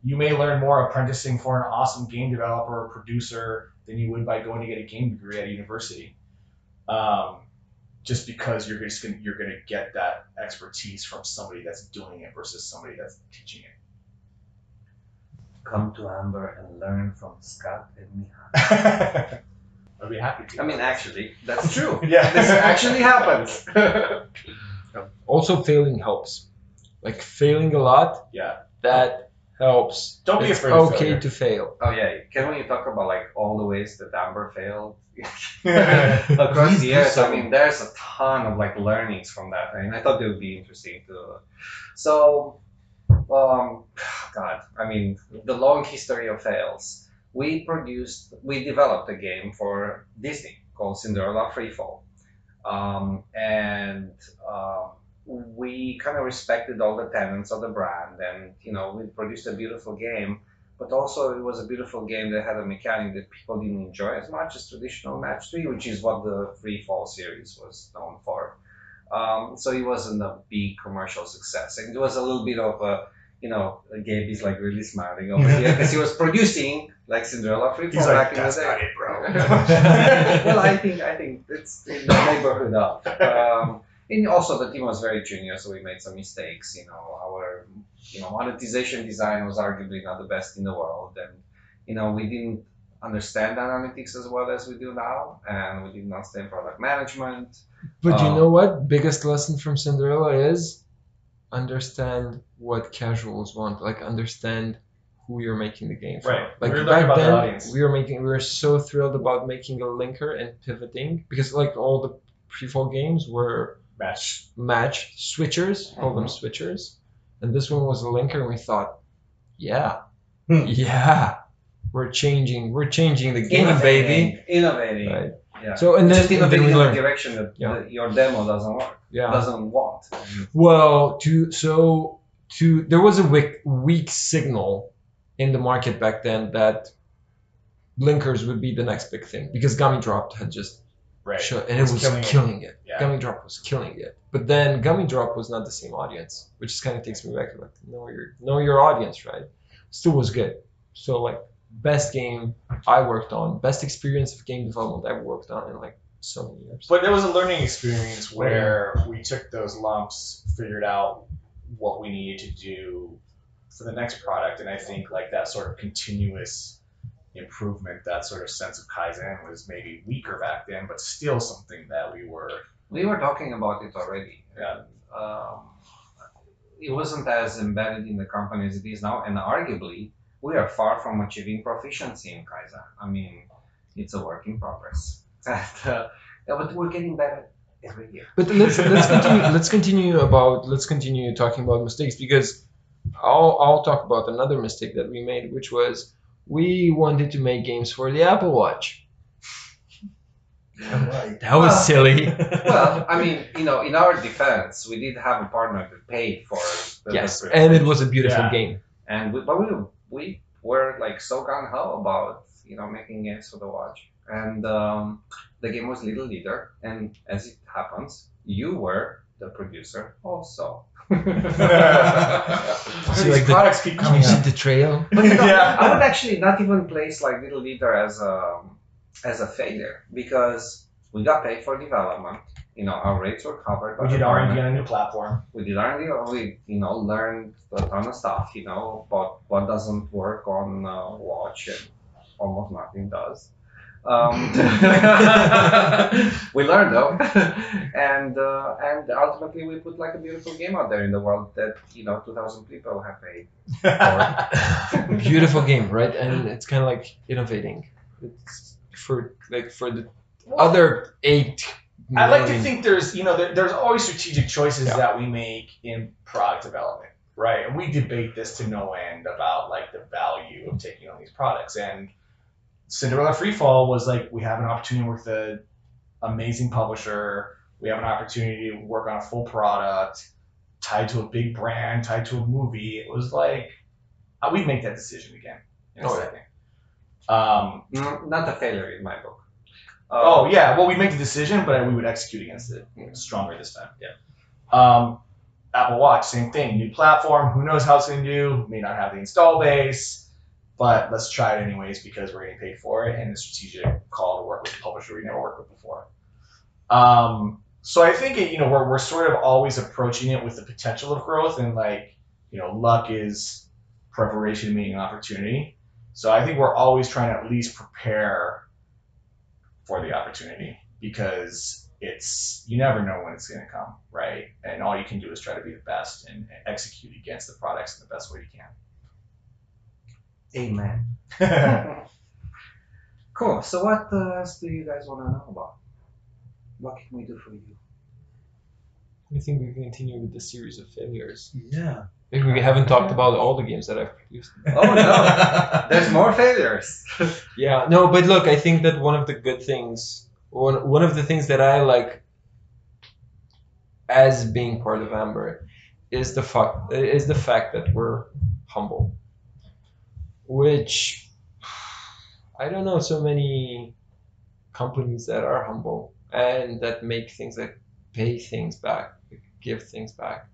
you may learn more apprenticing for an awesome game developer or producer than you would by going to get a game degree at a university. Um, just because you're just gonna, you're gonna get that expertise from somebody that's doing it versus somebody that's teaching it. Come to Amber and learn from Scott and Miha. I'd be happy to. I mean, actually, that's true. yeah, This actually happens. Also, failing helps. Like failing a lot, yeah. that helps. Don't be It's afraid okay failure. to fail. Oh yeah, can we talk about like all the ways that Amber failed across the years? I mean, there's a ton of like learnings from that, I and I thought it would be interesting to. So, um, God, I mean, the long history of fails. We produced, we developed a game for Disney called Cinderella Freefall, um, and um, we kind of respected all the tenants of the brand, and you know, we produced a beautiful game but also it was a beautiful game that had a mechanic that people didn't enjoy as much as traditional match three, which is what the Free Fall series was known for. Um, so it wasn't a big commercial success, and it was a little bit of a, you know, Gabe is like really smiling over here because he was producing like Cinderella Free Fall He's back like, in the day it, bro. well, I think I think it's in the neighborhood of. Um, and also the team was very junior, so we made some mistakes. You know, our you know monetization design was arguably not the best in the world, and you know we didn't understand analytics as well as we do now, and we didn't understand product management. But you Um, know what? Biggest lesson from Cinderella is understand what casuals want. Like understand who you're making the game for. Right. Like We back then, audience. we were making we were so thrilled about making a linker and pivoting because like all the Free Fall games were Match. match switchers, call them switchers, and this one was a linker, and we thought, yeah, Hmm. yeah, we're changing, we're changing the game, baby. innovating. Right. Yeah. So and then, Just and then innovating we in a learned. direction that Yeah. that your demo doesn't work, Yeah. doesn't want. Well, to so to there was a weak weak signal in the market back then that linkers would be the next big thing because Gummy Dropped had just right? show, and it Was was killing killing, it. it. Yeah. Gummy Drop was killing it. But then Gummy Drop was not the same audience, which just kind of takes me back to like know your know your audience, right? Still was good. So like best game I worked on, best experience of game development I've worked on in like so many years. But there was a learning experience where we took those lumps, figured out what we needed to do for the next product, and I think like that sort of continuous improvement, that sort of sense of kaizen was maybe weaker back then, but still something that we were. We were talking about it already. Yeah. Um, it wasn't as embedded in the company as it is now, and arguably, we are far from achieving proficiency in Kaizen. I mean, it's a work in progress. And, uh, yeah, but we're getting better every year. But let's let's continue let's continue about let's continue talking about mistakes because I'll I'll talk about another mistake that we made, which was we wanted to make games for the Apple Watch. Right. That was Well- silly. Well, I mean, you know, in our defense, we did have a partner that paid for the yes, and it was a beautiful Yeah. game. and we, but we we were like so gung ho about you know making games for the watch, and um, the game was Little Leader, and as it happens, you were the producer also. See, These like the- products keep coming you see up. the trail? But you know, Yeah. I would actually not even place like Little Leader as a as a failure because we got paid for development. You know, our rates were covered. by We did R and D on a new platform. we did R&D, we you know learned a ton of stuff, you know, but what doesn't work on uh, watch and almost nothing does. Um, we learned though, and uh, and ultimately we put like a beautiful game out there in the world that you know 2,000 people have paid. beautiful game, right? And it's kind of like innovating. It's for like for the other eight. I like to think there's, you know, there, there's always strategic choices Yeah. that we make in product development, right? And we debate this to no end about like the value of taking on these products. And Cinderella Freefall was like we have an opportunity to work with an amazing publisher. We have an opportunity to work on a full product tied to a big brand, tied to a movie. It was like uh, we'd make that decision again in a Oh, second. Um, Not a failure in my book. Uh, Oh yeah, well we make the decision, but we would execute against it stronger this time. Yeah. Um, Apple Watch, same thing. New platform. Who knows how it's gonna do? May not have the install base, but let's try it anyways because we're getting paid for it, and a strategic call to work with a publisher we never worked with before. Um, so I think it, you know we're we're sort of always approaching it with the potential of growth, and like you know luck is preparation meeting opportunity. So I think we're always trying to at least prepare for the opportunity because it's you never know when it's going to come, right? And all you can do is try to be the best and execute against the products in the best way you Amen. Cool. So what uh, else do you guys want to know about? What can we do for you? I think we continue with the series of failures. Yeah. Maybe we haven't talked about all the games that I've produced. Oh no, there's more failures. Yeah, no, but look, I think that one of the good things, one one of the things that I like as being part of Amber is the fact is the fact that we're humble, which I don't know so many companies that are humble and that make things that pay things back, give things back.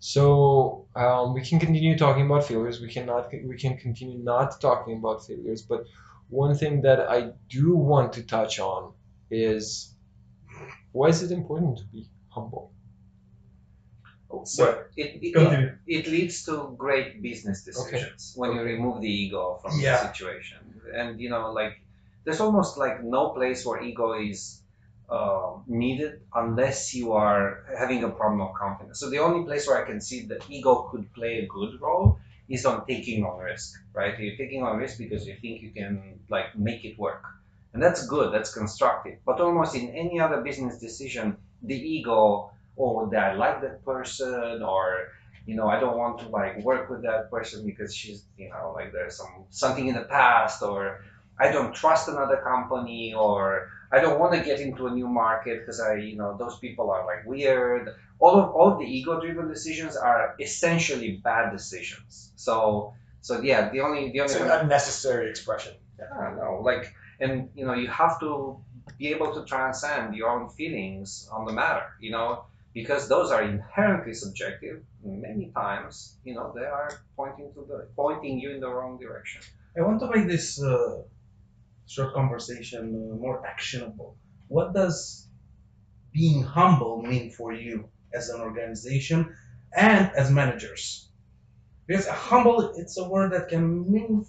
So um, we can continue talking about failures. We cannot. We can continue not talking about failures. But one thing that I do want to touch on is why is it important to be humble? So it, it, Continue. it leads to great business decisions when you remove the ego from Yeah. the situation. And you know, like there's almost like no place where ego is uh, needed unless you are having a problem of confidence. So the only place where I can see that ego could play a good role is on taking on risk, right? You're taking on risk because you think you can like make it work. And that's good, that's constructive. But almost in any other business decision, the ego, oh, that I like that person, or you know, I don't want to like work with that person because she's, you know, like there's some something in the past, or I don't trust another company, or I don't want to get into a new market because I, you know, those people are like weird. All of all of the ego-driven decisions are essentially bad decisions. So, so yeah, the only the only it's an unnecessary expression. I don't know, like, and you know, you have to be able to transcend your own feelings on the matter, you know, because those are inherently subjective. Many times, you know, they are pointing to the pointing you in the wrong direction. I want to make this uh, short conversation uh, more actionable. What does being humble mean for you as an organization and as managers? Because humble, it's a word that can mean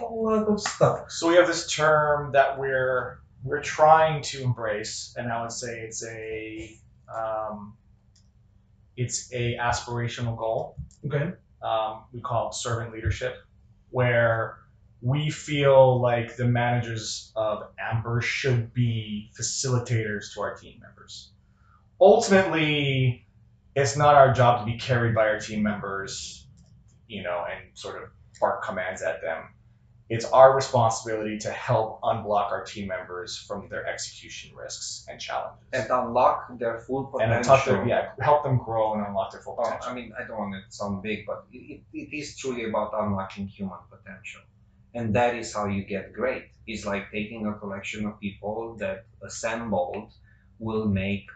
a lot of stuff. So we have this term that we're we're trying to embrace, and I would say it's a um, it's a aspirational goal. Okay. Um, we call it servant leadership, where we feel like the managers of Amber should be facilitators to our team members. Ultimately, it's not our job to be carried by our team members, you know, and sort of bark commands at them. It's our responsibility to help unblock our team members from their execution risks and challenges. And unlock their full And potential. unlock their, yeah, help them grow and unlock their full Oh, potential. I mean, I don't want it to sound big, but it, it, it is truly about unlocking human potential. And that is how you get great. It's like taking a collection of people that assembled will make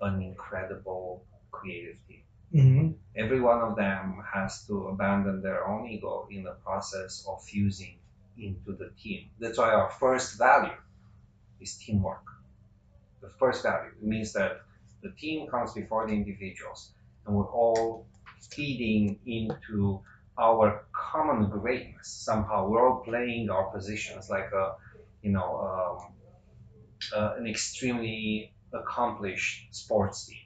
an incredible creative team. Mm-hmm. Every one of them has to abandon their own ego in the process of fusing into the team. That's why our first value is teamwork. The first value it means that the team comes before the individuals, and we're all feeding into our common greatness. Somehow, we're all playing our positions like a, you know, um, uh, an extremely accomplished sports team.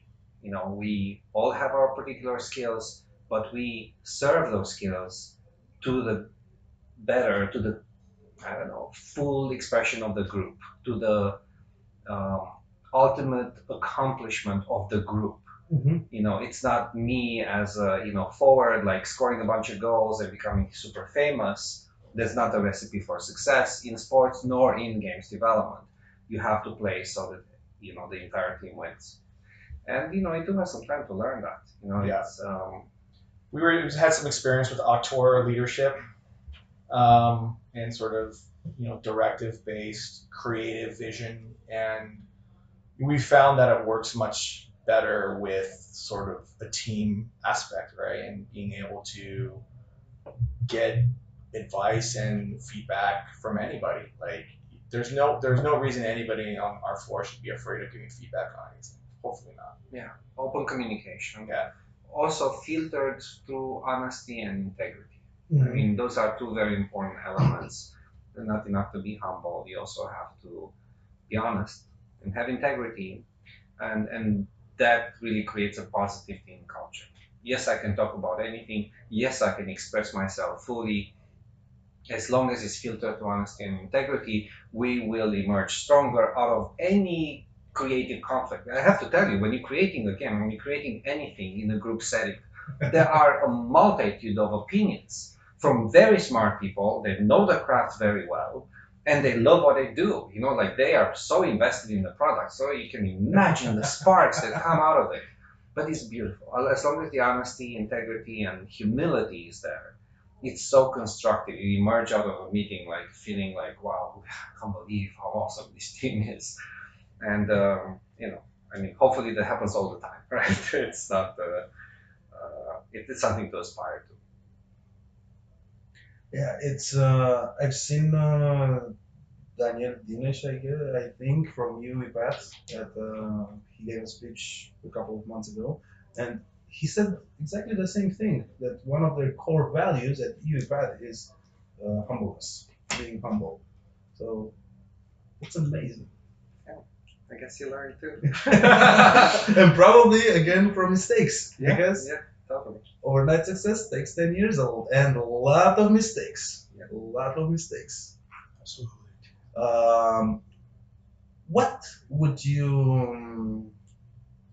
You know, we all have our particular skills, but we serve those skills to the better, to the, I don't know, full expression of the group, to the um, ultimate accomplishment of the group. Mm-hmm. You know, it's not me as a, you know, forward, like scoring a bunch of goals and becoming super famous. That's not a recipe for success in sports nor in games development. You have to play so that, you know, the entire team wins. And, you know, it took us some time to learn that. You know, Yeah. um, we were had some experience with auteur leadership, um, and sort of you know directive based creative vision, and we found that it works much better with sort of a team aspect, right, and being able to get advice and feedback from anybody. Like there's no there's no reason anybody on our floor should be afraid of giving feedback on anything. Hopefully not. Yeah. Open communication. Yeah. Also filtered through honesty and integrity. I Mm-hmm. mean, those are two very important elements. They're not enough to be humble. You also have to be honest and have integrity, and and that really creates a positive team culture. Yes, I can talk about anything. Yes, I can express myself fully. As long as it's filtered to honesty and integrity, we will emerge stronger out of any creative conflict. I have to tell you, when you're creating a game, when you're creating anything in a group setting, there are a multitude of opinions from very smart people They know the craft very well and they love what they do. You know, like they are so invested in the product, so you can imagine the sparks that come out of it. But it's beautiful. As long as the honesty, integrity, and humility is there, it's so constructive. You emerge out of a meeting like feeling like, wow, I can't believe how awesome this team is. And, um, you know, I mean, hopefully that happens all the time, right? It's not, uh, uh, it's something to aspire to. Yeah, it's uh, I've seen uh, Daniel Dines, I guess, I think from UiPath that uh, he gave a speech a couple of months ago, and he said exactly the same thing that one of their core values at UiPath is uh, humbleness, being humble. So it's amazing, I guess you learned too. and probably again from mistakes. I guess yeah. Overnight success takes ten years old and a lot of mistakes. Yeah. A lot of mistakes. Absolutely. Um, what would you um,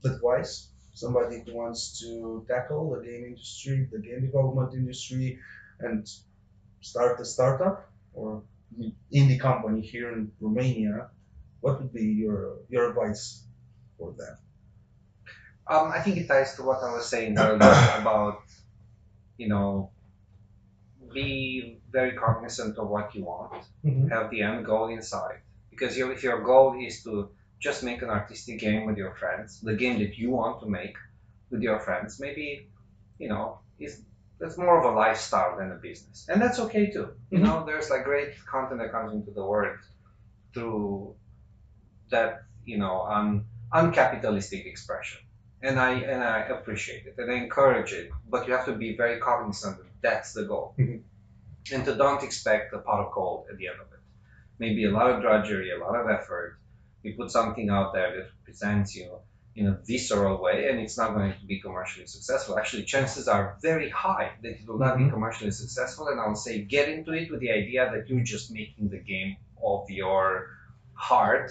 advise somebody who wants to tackle the game industry, the game development industry, and start a startup or indie company here in Romania? What would be your your advice for them? Um, I think it ties to what I was saying earlier about, you know, be very cognizant of what you want, Mhm. have the end goal in sight, Because your, if your goal is to just make an artistic game with your friends, the game that you want to make with your friends, maybe, you know, is that's more of a lifestyle than a business, and that's okay too. You Mhm. know, there's like great content that comes into the world through that, you know, un, uncapitalistic expression, and I and I appreciate it and I encourage it, but you have to be very cognizant that that's the goal, Mhm. and to don't expect a pot of gold at the end of it. Maybe a lot of drudgery, a lot of effort. You put something out there that presents you in a visceral way and it's not going to be commercially successful. Actually, chances are very high that it will not be Mhm. commercially successful. And I'll say get into it with the idea that you're just making the game of your heart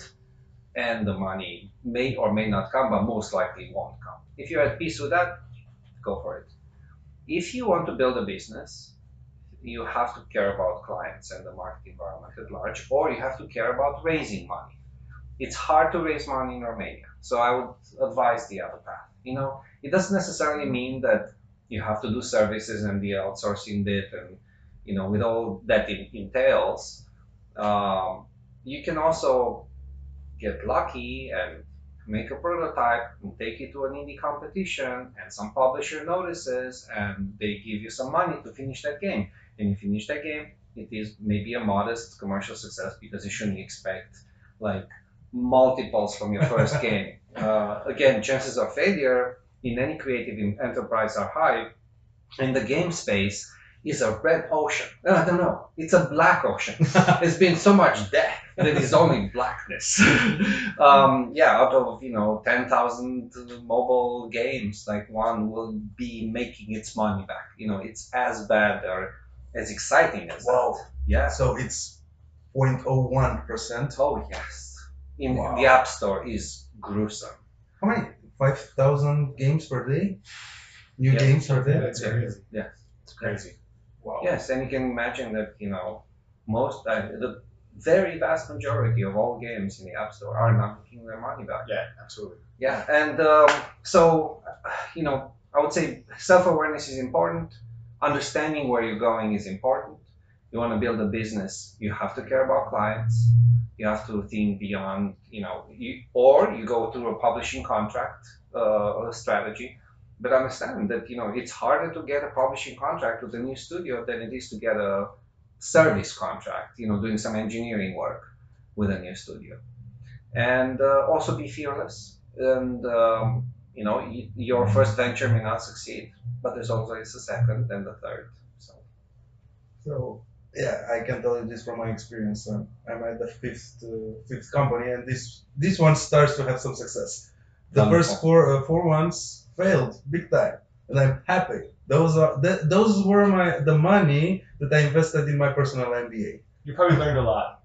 and the money may or may not come, but most likely won't come. If you're at peace with that, go for it. If you want to build a business, you have to care about clients and the market environment at large, or you have to care about raising money. It's hard to raise money in Romania, so I would advise the other path. You know, it doesn't necessarily mean that you have to do services and the outsourcing bit, and you know, with all that it entails. Um, you can also get lucky and make a prototype and take it to an indie competition and some publisher notices and they give you some money to finish that game. And you finish that game it is maybe a modest commercial success because you shouldn't expect like multiples from your first game. Uh, again chances of failure in any creative enterprise are high and the game space is a red ocean. I don't know. It's a black ocean. There's been so much death that is only blackness. um, yeah, out of you know ten thousand mobile games, like one will be making its money back. You know, it's as bad or as exciting as Wow. that. Yeah. So it's 0.01 percent. Oh yes. In Wow. the App Store is gruesome. How many? 5,000 games per day? New Yeah. games per day? That's crazy. Yeah. It's crazy. Wow. Yes, and you can imagine that you know most uh, the very vast majority of all games in the App Store are not making their money back. Yeah, absolutely. Yeah, and um, so you know, I would say self-awareness is important. Understanding where you're going is important. You want to build a business, you have to care about clients. You have to think beyond, you know, you, or you go through a publishing contract uh, strategy. But understand that you know it's harder to get a publishing contract with a new studio than it is to get a service contract. You know, doing some engineering work with a new studio, and uh, also be fearless and um, you know y- your first venture may not succeed but there's always a second and a third so So yeah, I can tell you this from my experience. Um, I'm at the fifth uh, fifth company, and this this one starts to have some success. The Wonderful. first four uh, four ones failed big time, and I'm happy. Those are th- those were my the money that I invested in my personal MBA. You probably learned a lot.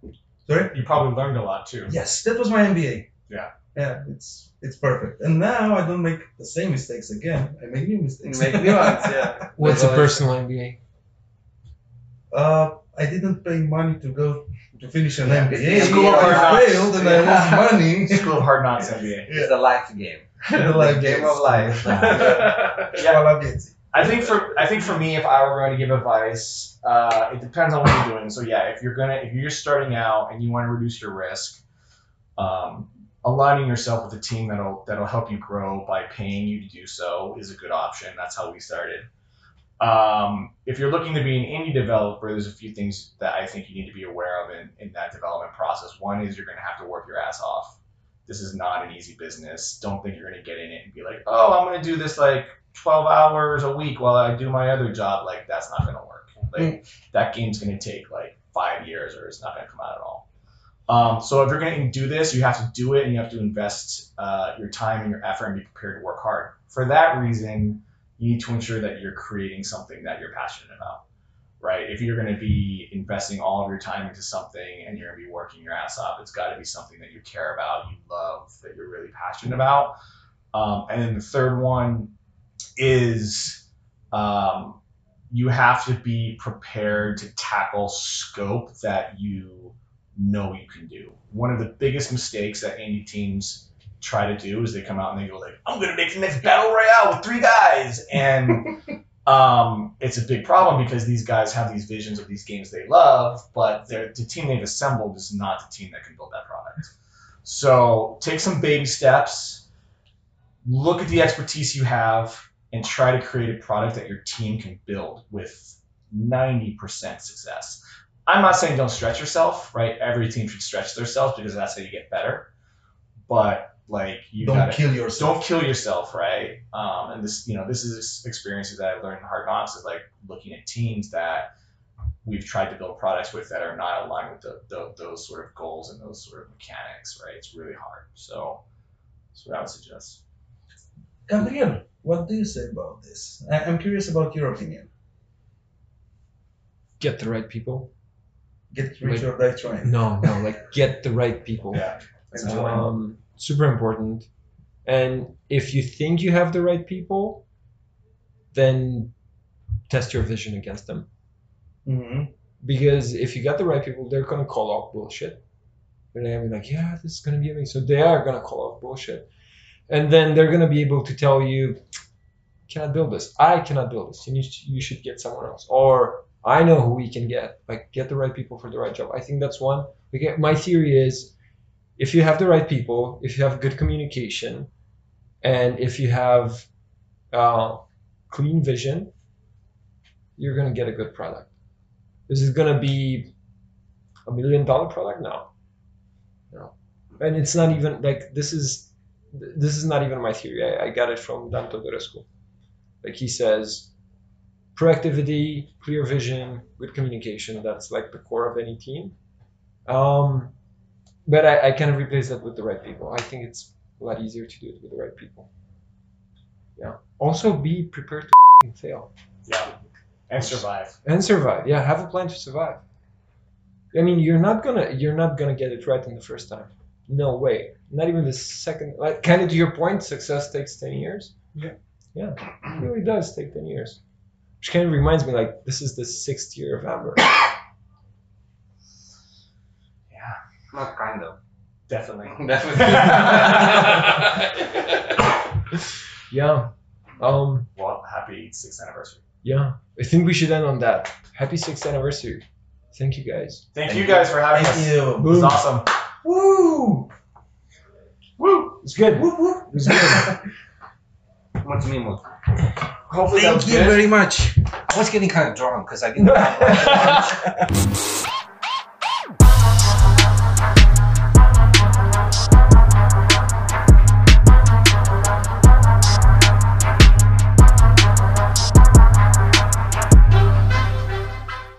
Sorry. You probably learned a lot too. Yes, that was my MBA. Yeah. Yeah, it's it's perfect. And now I don't make the same mistakes again. I make new mistakes. make new ones yeah What's a personal MBA? Uh, I didn't pay money to go to finish an Yeah, MBA. School of I Hard Knocks. failed and I lost money. School of Hard Knocks MBA. it's the life game The game of life Yeah. I think for I think for me, if I were going to give advice, uh, it depends on what you're doing. So yeah, if you're gonna if you're just starting out and you want to reduce your risk, um, aligning yourself with a team that'll that'll help you grow by paying you to do so is a good option. That's how we started. Um, if you're looking to be an indie developer, there's a few things that I think you need to be aware of in, in that development process. One is you're going to have to work your ass off. This is not an easy business. Don't think you're going to get in it and be like, oh, I'm going to do this like 12 hours a week while I do my other job. Like, that's not going to work. Like, that game's going to take like five years or it's not going to come out at all. Um, so if you're going to do this, you have to do it and you have to invest uh, your time and your effort and be prepared to work hard. For that reason, you need to ensure that you're creating something that you're passionate about, right? If you're going to be investing all of your time into something and you're going to be working your ass off, it's got to be something that you care about, you love, that you're really passionate about. Um, and then the third one is um, you have to be prepared to tackle scope that you know you can do. One of the biggest mistakes that indie teams try to do is they come out and they go like, "I'm gonna make the next battle royale with three guys," and um, it's a big problem because these guys have these visions of these games they love, but the team they've assembled is not the team that can build that product. So take some baby steps, look at the expertise you have, and try to create a product that your team can build with 90% success. I'm not saying don't stretch yourself, right? Every team should stretch themselves because that's how you get better. But like you Don't gotta kill yourself. don't kill yourself, right? Um, and this, you know, this is experiences that I've learned in Hard Knocks is like looking at teams that we've tried to build products with that are not aligned with the, the, those sort of goals and those sort of mechanics, right? It's really hard. So that's what I would suggest. Gabriel, what do you say about this? I- I'm curious about your opinion. Get the right people. Get rich Like- or die trying. No, no, like get the right people. Yeah. um, super important. And if you think you have the right people, then test your vision against them. hmm Because if you got the right people, they're gonna call off bullshit. They're gonna be like, yeah, this is gonna be amazing. So they are gonna call off bullshit, and then they're gonna be able to tell you, cannot build this. I cannot build this. You need, you should get someone else. Or I know who we can get. Like get the right people for the right job. I think that's one. Okay, my theory is, if you have the right people, if you have good communication, and if you have uh, clean vision, you're gonna get a good product. This is gonna be a million dollar product? No, no. And it's not even like this is this is not even my theory. I, I got it from Dan Todorescu. Like he says, proactivity, clear vision, good communication. That's like the core of any team. Um, but I, I kind of replace that with the right people. I think it's a lot easier to do it with the right people. Yeah. Also, be prepared to f***ing fail Yeah. And survive. and survive. Yeah, have a plan to survive. I mean, you're not gonna you're not gonna get it right in the first time. No way. Not even the second. Like, kind of to your point, success takes ten years. Yeah. Yeah, it really does take ten years. Which kind of reminds me, like, this is the sixth year of Amber. Not kind of. Definitely. Definitely. Yeah. Um. well, happy sixth anniversary. Yeah. I think we should end on that. Happy sixth anniversary. Thank you guys. Thank, Thank you you. guys for having Thank us. you. It was awesome. Woo! Woo! It's good. Woo, woo. It's good. What's me mood? Hopefully Thank you good. very much. I was getting kind of drunk because I didn't have much.